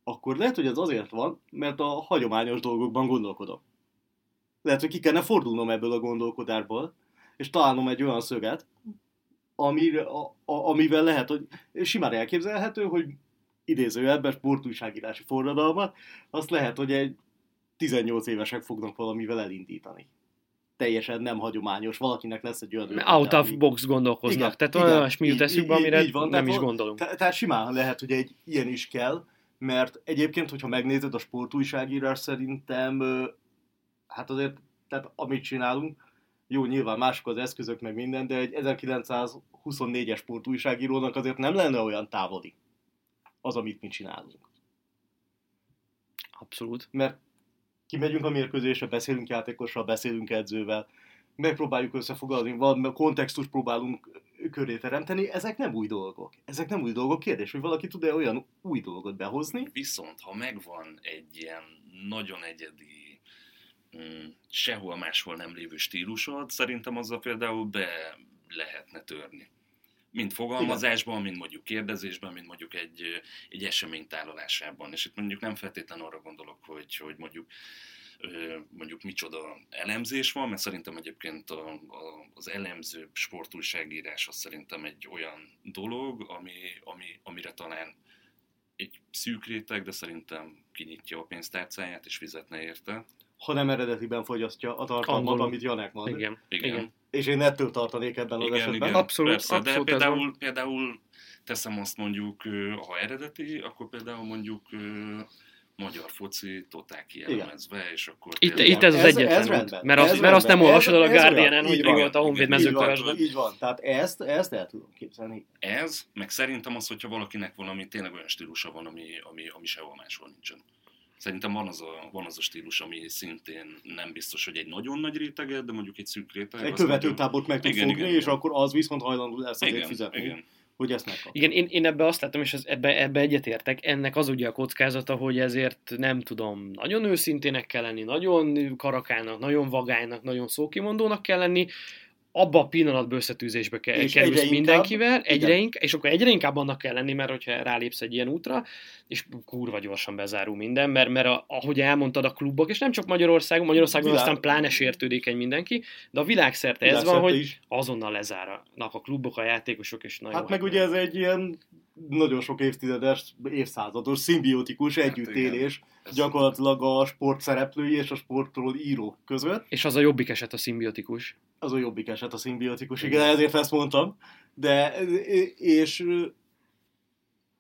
D: akkor lehet, hogy ez azért van, mert a hagyományos dolgokban gondolkodom. Lehet, hogy ki kellene fordulnom ebből a gondolkodásból, és találnom egy olyan szöget, amire, a, a, amivel lehet, hogy simán elképzelhető, hogy idézőjelben sportújságírási forradalmat, azt lehet, hogy egy 18 évesek fognak valamivel elindítani. Teljesen nem hagyományos, valakinek lesz egy olyan...
B: Out of box gondolkoznak, igen, tehát olyan olyasmi jut eszükbe, amire így van, nem is gondolunk.
D: Tehát, tehát simán lehet, hogy egy ilyen is kell, mert egyébként, hogyha megnézed a sportújságírás szerintem, hát azért, tehát amit csinálunk, jó, nyilván mások az eszközök, meg minden, de egy 1924-es sportújságírónak azért nem lenne olyan távoli az, amit mi csinálunk.
B: Abszolút.
D: Mert kimegyünk a mérkőzésre, beszélünk játékossal, beszélünk edzővel, megpróbáljuk összefoglalni, valami kontextust próbálunk köré teremteni, ezek nem új dolgok. Ezek nem új dolgok. Kérdés, hogy valaki tud-e olyan új dolgot behozni?
C: Viszont, ha megvan egy ilyen nagyon egyedi, mm, sehol máshol nem lévő stílusod, szerintem azzal például be lehetne törni. Mind fogalmazásban, mind mondjuk kérdezésben, mind mondjuk egy, egy esemény tálalásában. És itt mondjuk nem feltétlenül arra gondolok, hogy, hogy mondjuk mondjuk micsoda elemzés van, mert szerintem egyébként a, a, az elemző sportújságírás az szerintem egy olyan dolog, ami, ami, amire talán egy szűk réteg, de szerintem kinyitja a pénztárcáját és fizetne érte.
D: Ha nem eredetiben fogyasztja a tartalmat, amit Janek mond.
B: Igen. Igen. igen.
D: És én ettől tartanék ebben
C: igen,
D: az esetben.
C: Igen,
B: abszolút,
C: persze,
B: abszolút
C: de például, például teszem azt mondjuk, ha eredeti, akkor például mondjuk magyar foci totál kielemezve, és akkor...
B: Itt, tényleg... itt ez az ez, egyetlen ez út, mert, az, mert azt nem olvasod el a Guardian-en, hogy mi volt a Honvéd mezőkövesben.
D: Így van, tehát ezt, ezt el tudom képzelni.
C: Ez, meg szerintem az, hogyha valakinek valami tényleg olyan stílusa van, ami, ami, ami sehol máshol nincsen. Szerintem van az, a, van az a stílus, ami szintén nem biztos, hogy egy nagyon nagy rétege, de mondjuk egy szűk réteg.
D: Egy követőtábort meg tud fogni, igen, és igen. akkor az viszont hajlandó lesz igen, fizetni. Igen hogy ezt megkapja.
B: Igen, én, én ebbe azt látom, és ez, ebbe, ebbe egyetértek, ennek az ugye a kockázata, hogy ezért nem tudom, nagyon őszintének kell lenni, nagyon karakának, nagyon vagánynak, nagyon szókimondónak kell lenni, abba a pillanatban összetűzésbe ke- és kerülsz egyre mindenkivel, inkább, egyre inkább, és akkor egyre inkább annak kell lenni, mert hogyha rálépsz egy ilyen útra, és kurva gyorsan bezárul minden, mert, mert a, ahogy elmondtad a klubok, és nem csak Magyarországon, Magyarországon Világ... aztán pláne sértődik egy mindenki, de a világszerte ez van, hogy is. azonnal lezárnak a klubok, a játékosok, és nagyon
D: Hát meg ugye ez egy ilyen nagyon sok évtizedes, évszázados, szimbiotikus hát együttélés igen. gyakorlatilag a sport szereplői és a sportról írók között.
B: És az a jobbik eset a szimbiotikus.
D: Az a jobbik eset a szimbiotikus, igen, igen ezért ezt mondtam. De, és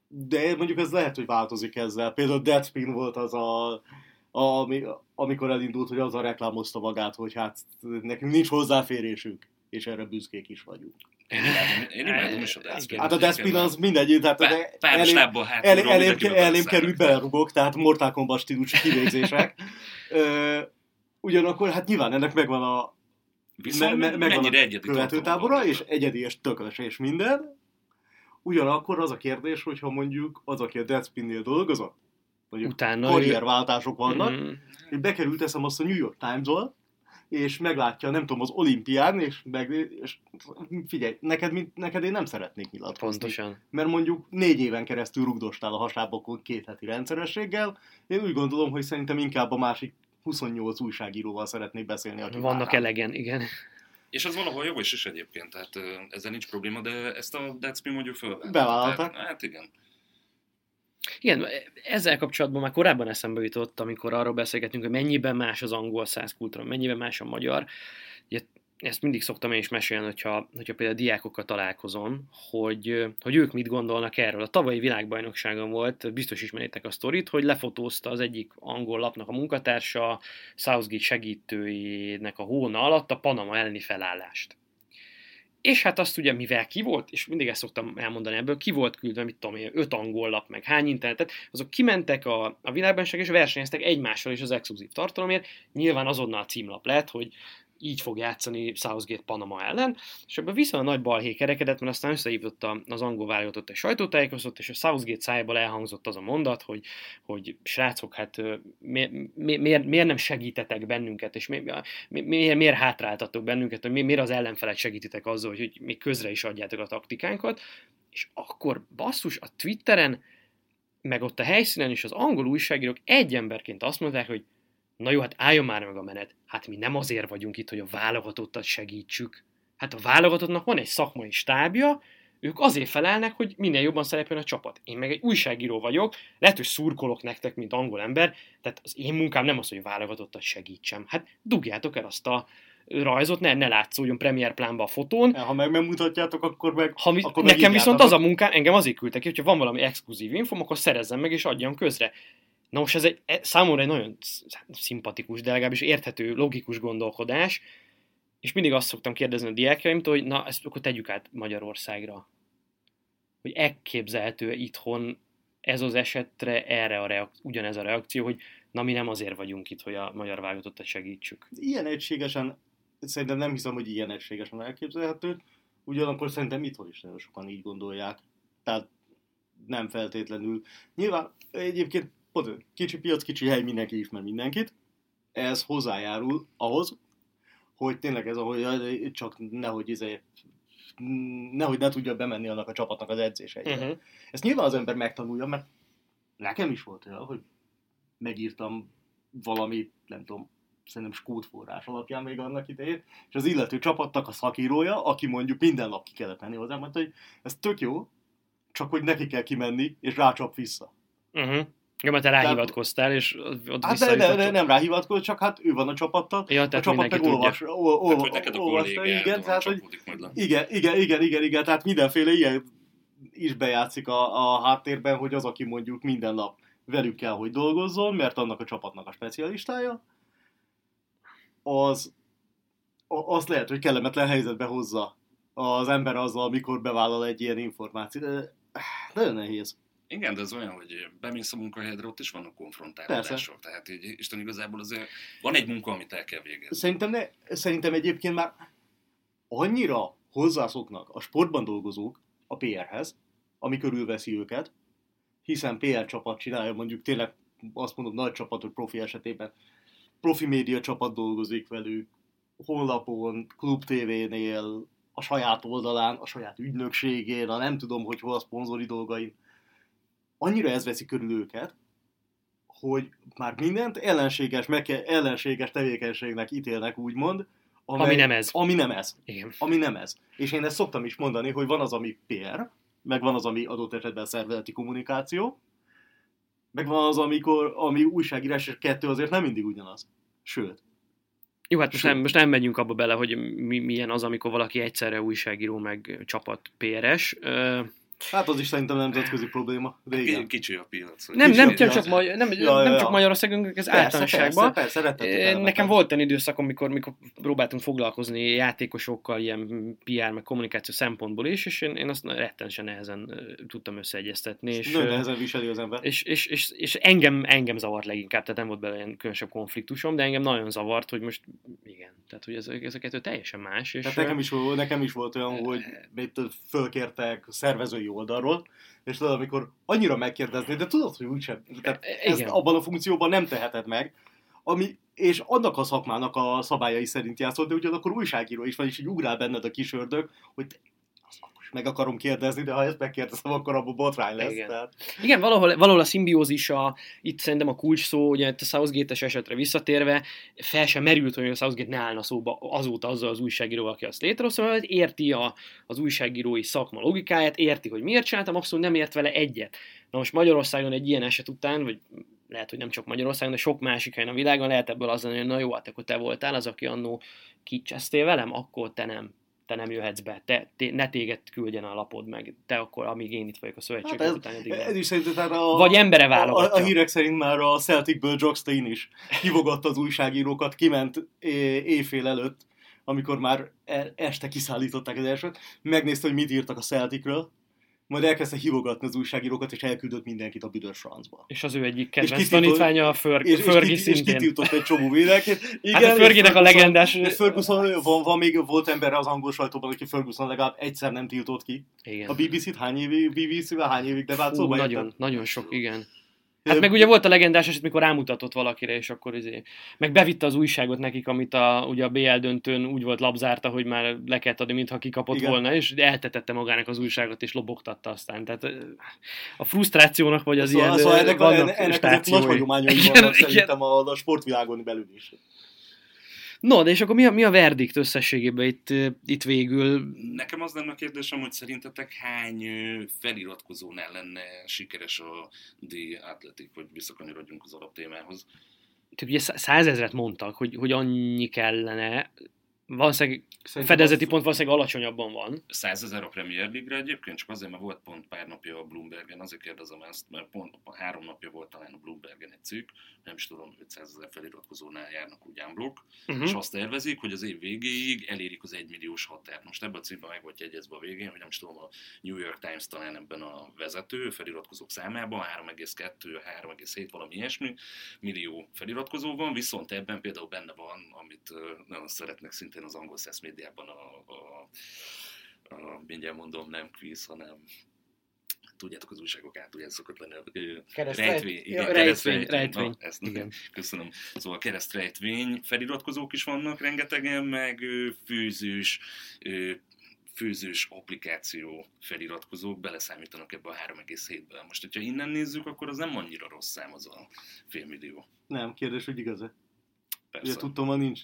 D: de mondjuk ez lehet, hogy változik ezzel. Például Deadspin volt az a, a ami, amikor elindult, hogy azzal reklámozta magát, hogy hát nekünk nincs hozzáférésünk, és erre büszkék is vagyunk.
C: Én imádom, én imádom is a Deathspin.
D: Hát a Deathspin az mindegy, tehát
C: Pár, elém,
D: elém, elém, elém került belerugok, tehát Mortal Kombat stílusú kivégzések. (laughs) ugyanakkor hát nyilván ennek megvan a
C: Viszont me, me, megvan a
D: követőtábora, és egyedi és tökös és minden. Ugyanakkor az a kérdés, hogyha mondjuk az, aki a Deathspin-nél dolgozott, mondjuk Utána karrierváltások vannak, mm. én bekerült eszem azt a New York Times-ol, és meglátja, nem tudom, az olimpián, és, meg, és figyelj, neked, neked én nem szeretnék nyilatkozni.
B: Pontosan.
D: Mert mondjuk négy éven keresztül rugdostál a hasábokon két heti rendszerességgel, én úgy gondolom, hogy szerintem inkább a másik 28 újságíróval szeretnék beszélni, akik
B: Vannak
D: már rám.
B: elegen, igen.
C: És az valahol jogos is egyébként, tehát ezzel nincs probléma, de ezt a Decmi mondjuk fölvette.
D: Bevállalta.
C: Tehát, Hát igen.
B: Igen, ezzel kapcsolatban már korábban eszembe jutott, amikor arról beszélgetünk, hogy mennyiben más az angol száz kultúra, mennyiben más a magyar. Ugye, ezt mindig szoktam én is mesélni, hogyha, hogyha például diákokkal találkozom, hogy, hogy ők mit gondolnak erről. A tavalyi világbajnokságon volt, biztos ismeritek a sztorit, hogy lefotózta az egyik angol lapnak a munkatársa Southgate segítőjének a hóna alatt a Panama elleni felállást. És hát azt ugye, mivel ki volt, és mindig ezt szoktam elmondani ebből, ki volt küldve, mit tudom én, öt angol lap, meg hány internetet, azok kimentek a, a világbajnokság és versenyeztek egymással is az exkluzív tartalomért. Nyilván azonnal címlap lett, hogy így fog játszani Southgate Panama ellen, és ebben viszonylag nagy balhé kerekedett, mert aztán összehívott az angol válogatott egy sajtótájékoztatót, és a Southgate szájából elhangzott az a mondat, hogy, hogy srácok, hát ö, miért, miért, nem segítetek bennünket, és miért, miért, miért hátráltatok bennünket, hogy mi- miért az ellenfelet segítitek azzal, hogy, hogy még közre is adjátok a taktikánkat, és akkor basszus a Twitteren, meg ott a helyszínen is az angol újságírók egy emberként azt mondták, hogy na jó, hát álljon már meg a menet. Hát mi nem azért vagyunk itt, hogy a válogatottat segítsük. Hát a válogatottnak van egy szakmai stábja, ők azért felelnek, hogy minél jobban szerepeljen a csapat. Én meg egy újságíró vagyok, lehet, hogy szurkolok nektek, mint angol ember, tehát az én munkám nem az, hogy válogatottat segítsem. Hát dugjátok el azt a rajzot, ne, ne látszódjon premier plánba a fotón,
D: Ha meg megmutatjátok, akkor meg...
B: ha mi,
D: akkor
B: nekem viszont az a munkám, engem azért küldtek ki, hogyha van valami exkluzív infom, akkor szerezzem meg és adjam közre. Na most ez egy, e- számomra egy nagyon sz- szimpatikus, de legalábbis érthető, logikus gondolkodás, és mindig azt szoktam kérdezni a diákjaimtól, hogy na, ezt akkor tegyük át Magyarországra. Hogy elképzelhető itthon ez az esetre erre a reak- ugyanez a reakció, hogy na mi nem azért vagyunk itt, hogy a magyar válogatottat segítsük.
D: Ilyen egységesen, szerintem nem hiszem, hogy ilyen egységesen elképzelhető, ugyanakkor szerintem itthon is nagyon sokan így gondolják. Tehát nem feltétlenül. Nyilván egyébként pont, kicsi piac, kicsi hely, mindenki ismer mindenkit. Ez hozzájárul ahhoz, hogy tényleg ez, ahogy csak nehogy izé, nehogy ne tudja bemenni annak a csapatnak az edzéseire.
B: Uh-huh.
D: Ezt nyilván az ember megtanulja, mert nekem is volt olyan, hogy megírtam valami, nem tudom, szerintem skót forrás alapján még annak idején, és az illető csapatnak a szakírója, aki mondjuk minden nap ki kellett menni hozzá, mondta, hogy ez tök jó, csak hogy neki kell kimenni, és rácsap vissza.
B: Uh-huh. Ja, mert te ráhivatkoztál, és ott
D: Hát de, de, de nem ráhivatkozott, csak hát ő van a csapattal,
B: Ja,
D: a
B: tehát
D: csapat
B: mindenki
D: meg olvas, ol, ol,
C: Hát, hogy neked a
D: olvasta, igen, tehát, hogy igen, igen, igen, igen, igen, tehát mindenféle ilyen is bejátszik a, a háttérben, hogy az, aki mondjuk minden nap velük kell, hogy dolgozzon, mert annak a csapatnak a specialistája, az, a- az lehet, hogy kellemetlen helyzetbe hozza az ember azzal, amikor bevállal egy ilyen információt. De, nagyon nehéz.
C: Igen, de ez olyan, hogy bemész a munkahelyedre, ott is vannak konfrontálódások. Tehát így Isten igazából azért van egy munka, amit el kell végezni.
D: Szerintem, ne, szerintem egyébként már annyira hozzászoknak a sportban dolgozók a PR-hez, ami körülveszi őket, hiszen PR csapat csinálja, mondjuk tényleg azt mondom nagy csapatok profi esetében, profi média csapat dolgozik velük, honlapon, klub TV-nél, a saját oldalán, a saját ügynökségén, a nem tudom, hogy hol a szponzori dolgain. Annyira ez veszi körül őket, hogy már mindent ellenséges, meg, ellenséges tevékenységnek ítélnek, úgymond,
B: Ami nem ez.
D: Ami nem ez.
B: Igen.
D: Ami nem ez. És én ezt szoktam is mondani, hogy van az, ami PR, meg van az, ami adott esetben szervezeti kommunikáció, meg van az, amikor, ami újságírás, és kettő azért nem mindig ugyanaz. Sőt.
B: Jó, hát most
D: Sőt.
B: nem, most nem megyünk abba bele, hogy mi, milyen az, amikor valaki egyszerre újságíró, meg csapat PRS. Ö,
D: Hát az is szerintem nemzetközi probléma, de igen.
C: Kicsi a piac.
B: nem, nem,
D: Kicsi
B: nem,
D: a
B: csak. Magyar, nem,
D: Ja,
B: nem
D: ja,
B: csak
D: ja.
B: Magyarországon, ez
D: Persze,
B: általánosságban.
D: Persze, persze, kellemetlen.
B: Nekem volt olyan időszak, amikor, mikor próbáltunk foglalkozni játékosokkal, ilyen PR, meg kommunikáció szempontból is, és én, én azt rettenesen nehezen ö, tudtam összeegyeztetni. És,
D: Nagyon
B: ö,
D: nehezen viseli az ember.
B: és, és, és, és engem, engem zavart leginkább, tehát nem volt bele ilyen különösebb konfliktusom, de engem nagyon zavart, hogy most igen, tehát hogy ez, ez a kettő teljesen más. És,
D: Tehát nekem is, volt, nekem is volt olyan, hogy itt fölkértek szervezői oldalról, és tudod, amikor annyira megkérdezni, de tudod, hogy úgysem, tehát ezt
B: Igen.
D: abban a funkcióban nem teheted meg, ami, és annak a szakmának a szabályai szerint játszol, de ugyanakkor újságíró is van, és így ugrál benned a kis ördög, hogy te, az akkor és meg akarom kérdezni, de ha ezt megkérdezem, akkor abban botrány lesz.
B: Igen.
D: Tehát...
B: Igen, valahol, valahol a szimbiózis a, itt szerintem a kulcs szó, ugye itt a Southgate-es esetre visszatérve, fel sem merült, hogy a Southgate ne állna szóba azóta azzal az újságíróval, aki azt létrehozta, mert érti a, az újságírói szakma logikáját, érti, hogy miért csináltam, abszolút nem ért vele egyet. Na most Magyarországon egy ilyen eset után, vagy lehet, hogy nem csak Magyarországon, de sok másik helyen a világon lehet ebből az lenni, hogy na jó, hát akkor te voltál az, aki annó kicsesztél velem, akkor te nem te nem jöhetsz be, te, te, ne téged küldjen a lapod meg, te akkor, amíg én itt vagyok a szövetség
D: Hát ez,
B: után, addig
D: ez is szerintem a,
B: Vagy embere
D: a, a,
B: válogatja.
D: a hírek szerint már a Celticből Jock Stein is hívogatta az újságírókat, kiment é- éjfél előtt, amikor már e- este kiszállították az elsőt, megnézte, hogy mit írtak a Celticről, majd elkezdte hívogatni az újságírókat, és elküldött mindenkit a büdös francba.
B: És az ő egyik
D: És
B: kedvenc
D: kitiltott-
B: tanítványa a Ferg,
D: És, és, kit- és
B: szintén.
D: kitiltott egy csomó védelket. Igen,
B: Hát a Fergie-nek
D: és
B: a legendás-
D: és Ferguson, van, van még, volt ember az angol sajtóban, aki Ferguson legalább egyszer nem tiltott ki.
B: Igen.
D: A BBC-t hány évig, BBC-vel hány évig de vált
B: Fú,
D: szóba
B: nagyon,
D: érted?
B: nagyon sok, igen. Hát meg ugye volt a legendás eset, mikor rámutatott valakire, és akkor izé, meg bevitte az újságot nekik, amit a, ugye a BL döntőn úgy volt labzárta, hogy már le kellett adni, mintha kikapott
D: Igen.
B: volna, és eltetette magának az újságot, és lobogtatta aztán. Tehát a frusztrációnak, vagy az
D: Szóval,
B: ilyen
D: szóval ennek,
B: vannak
D: ennek, ennek nagy hagyományai vannak szerintem a, a sportvilágon belül is.
B: No, de és akkor mi a, mi a verdikt összességében itt, itt végül?
C: Nekem az lenne a kérdésem, hogy szerintetek hány feliratkozónál lenne sikeres a The Athletic, hogy visszakanyarodjunk az alaptémához.
B: Tehát ugye szá- százezret mondtak, hogy, hogy annyi kellene, valószínűleg
D: Szerintem
B: fedezeti
D: az-
B: pont valószínűleg alacsonyabban van.
C: 100 ezer a Premier League-re egyébként, csak azért, mert volt pont pár napja a Bloombergen, azért kérdezem ezt, mert pont három napja volt talán a Bloombergen egy cikk, nem is tudom, 500 ezer feliratkozónál járnak úgy unblock,
B: Uh-huh.
C: és azt tervezik, hogy az év végéig elérik az 1 milliós határt. Most ebben a cikkben meg volt jegyezve a végén, hogy nem is tudom, a New York Times talán ebben a vezető feliratkozók számában 3,2, 3,7 valami ilyesmi millió feliratkozó van, viszont ebben például benne van, amit nagyon szeretnek szintén az angol száz médiában a, a, a, mindjárt mondom, nem quiz, hanem tudjátok, az újságok át ugye szokott lenni.
B: Keresztrejt-
C: Rejtvény,
B: Ja,
C: igen,
B: rejtvény,
C: keresztrejtvény.
B: rejtvény.
C: Na, ezt
B: Igen.
C: Köszönöm. Szóval keresztrejtvény feliratkozók is vannak rengetegen, meg ö, főzős applikáció feliratkozók beleszámítanak ebbe a 3,7-be. Most, hogyha innen nézzük, akkor az nem annyira rossz szám az a félmillió.
D: Nem, kérdés, hogy igaz-e. Ugye
C: Persze.
D: tudtom, ha nincs,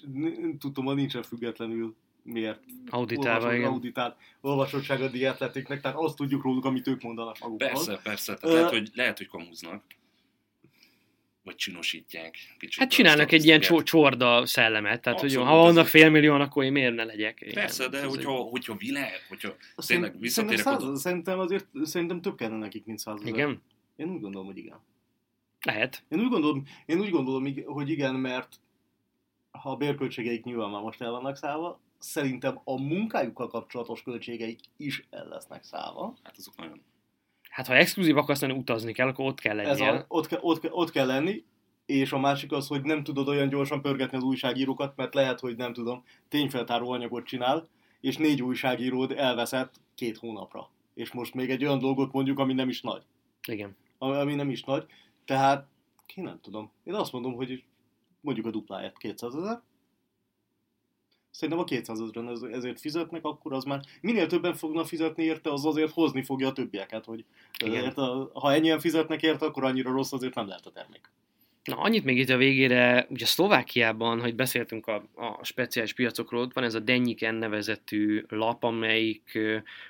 D: tudtom, ha nincsen függetlenül miért
B: Auditálva,
D: olvasott-
B: igen.
D: auditált olvasottság a dietletiknek, tehát azt tudjuk róluk, amit ők mondanak magukról.
C: Persze, persze. Tehát
D: Ö-
C: lehet, hogy, lehet, hogy kamuznak. Vagy csinosítják. Kicsit
B: Hát csinálnak egy ilyen csor- csorda szellemet, tehát hogy ha vannak félmillióan, akkor én miért ne legyek?
C: Persze, de
B: ez
C: hogyha,
B: egy-
C: hogyha világ, hogyha
D: Azt
C: tényleg visszatérek
D: szerintem,
C: oda.
D: száz, szerintem azért szerintem több kellene nekik, mint százezer.
B: Igen?
D: Én úgy gondolom, hogy igen.
B: Lehet.
D: Én úgy gondolom, én úgy gondolom hogy igen, mert ha a bérköltségeik nyilván már most el vannak szállva, szerintem a munkájukkal kapcsolatos költségeik is el lesznek szállva.
C: Hát azok nagyon
B: Hát ha exkluzív akarsz lenni, utazni kell, akkor ott kell
D: Ez
B: lennie.
D: a, ott, ke, ott, ott kell lenni, és a másik az, hogy nem tudod olyan gyorsan pörgetni az újságírókat, mert lehet, hogy nem tudom, tényfeltáró anyagot csinál, és négy újságíród elveszett két hónapra. És most még egy olyan dolgot mondjuk, ami nem is nagy.
B: Igen.
D: Ami, ami nem is nagy. Tehát, ki nem tudom. Én azt mondom, hogy mondjuk a dupláját 200 ezer. Szerintem a 200 ezeren ez, ezért fizetnek, akkor az már minél többen fognak fizetni érte, az azért hozni fogja a többieket, hogy
B: Igen.
D: érte, ha ennyien fizetnek érte, akkor annyira rossz azért nem lehet a termék.
B: Na, annyit még itt a végére, ugye Szlovákiában, hogy beszéltünk a, a speciális piacokról, ott van ez a Denyiken nevezetű lap, amelyik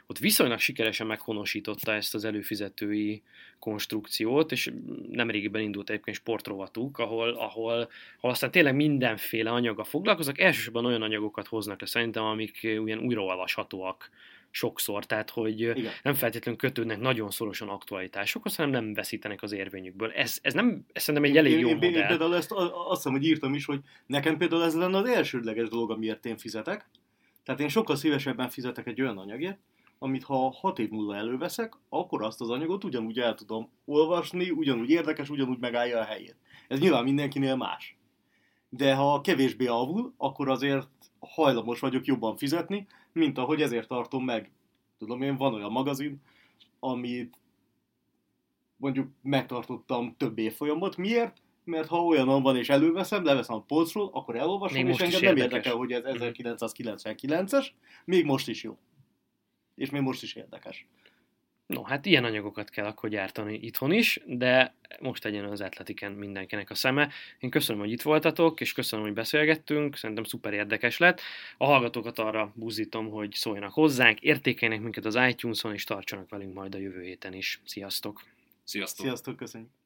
B: ott viszonylag sikeresen meghonosította ezt az előfizetői konstrukciót, és nemrégiben indult egyébként sportrovatuk, ahol, ahol, ahol aztán tényleg mindenféle anyaga foglalkoznak, elsősorban olyan anyagokat hoznak le szerintem, amik olyan újraolvashatóak sokszor, tehát hogy
D: Igen.
B: nem feltétlenül kötődnek nagyon szorosan aktualitásokhoz, hanem nem veszítenek az érvényükből. Ez, ez nem, ez szerintem egy elég
D: én,
B: jó
D: én, én, én
B: modell.
D: például ezt azt hiszem, hogy írtam is, hogy nekem például ez lenne az elsődleges dolog, amiért én fizetek. Tehát én sokkal szívesebben fizetek egy olyan anyagért, amit ha hat év múlva előveszek, akkor azt az anyagot ugyanúgy el tudom olvasni, ugyanúgy érdekes, ugyanúgy megállja a helyét. Ez nyilván mindenkinél más. De ha kevésbé avul, akkor azért hajlamos vagyok jobban fizetni, mint ahogy ezért tartom meg. Tudom én, van olyan magazin, amit mondjuk megtartottam több évfolyamot. Miért? Mert ha olyan van és előveszem, leveszem a polcról, akkor elolvasom,
B: Még
D: és engem nem
B: érdekes.
D: érdekel, hogy ez 1999-es, még most is jó. És még most is érdekes.
B: No, hát ilyen anyagokat kell akkor gyártani itthon is, de most legyen az atletiken mindenkinek a szeme. Én köszönöm, hogy itt voltatok, és köszönöm, hogy beszélgettünk, szerintem szuper érdekes lett. A hallgatókat arra buzdítom, hogy szóljanak hozzánk, értékeljenek minket az iTunes-on, és tartsanak velünk majd a jövő héten is. Sziasztok!
C: Sziasztok!
D: Sziasztok, köszönjük!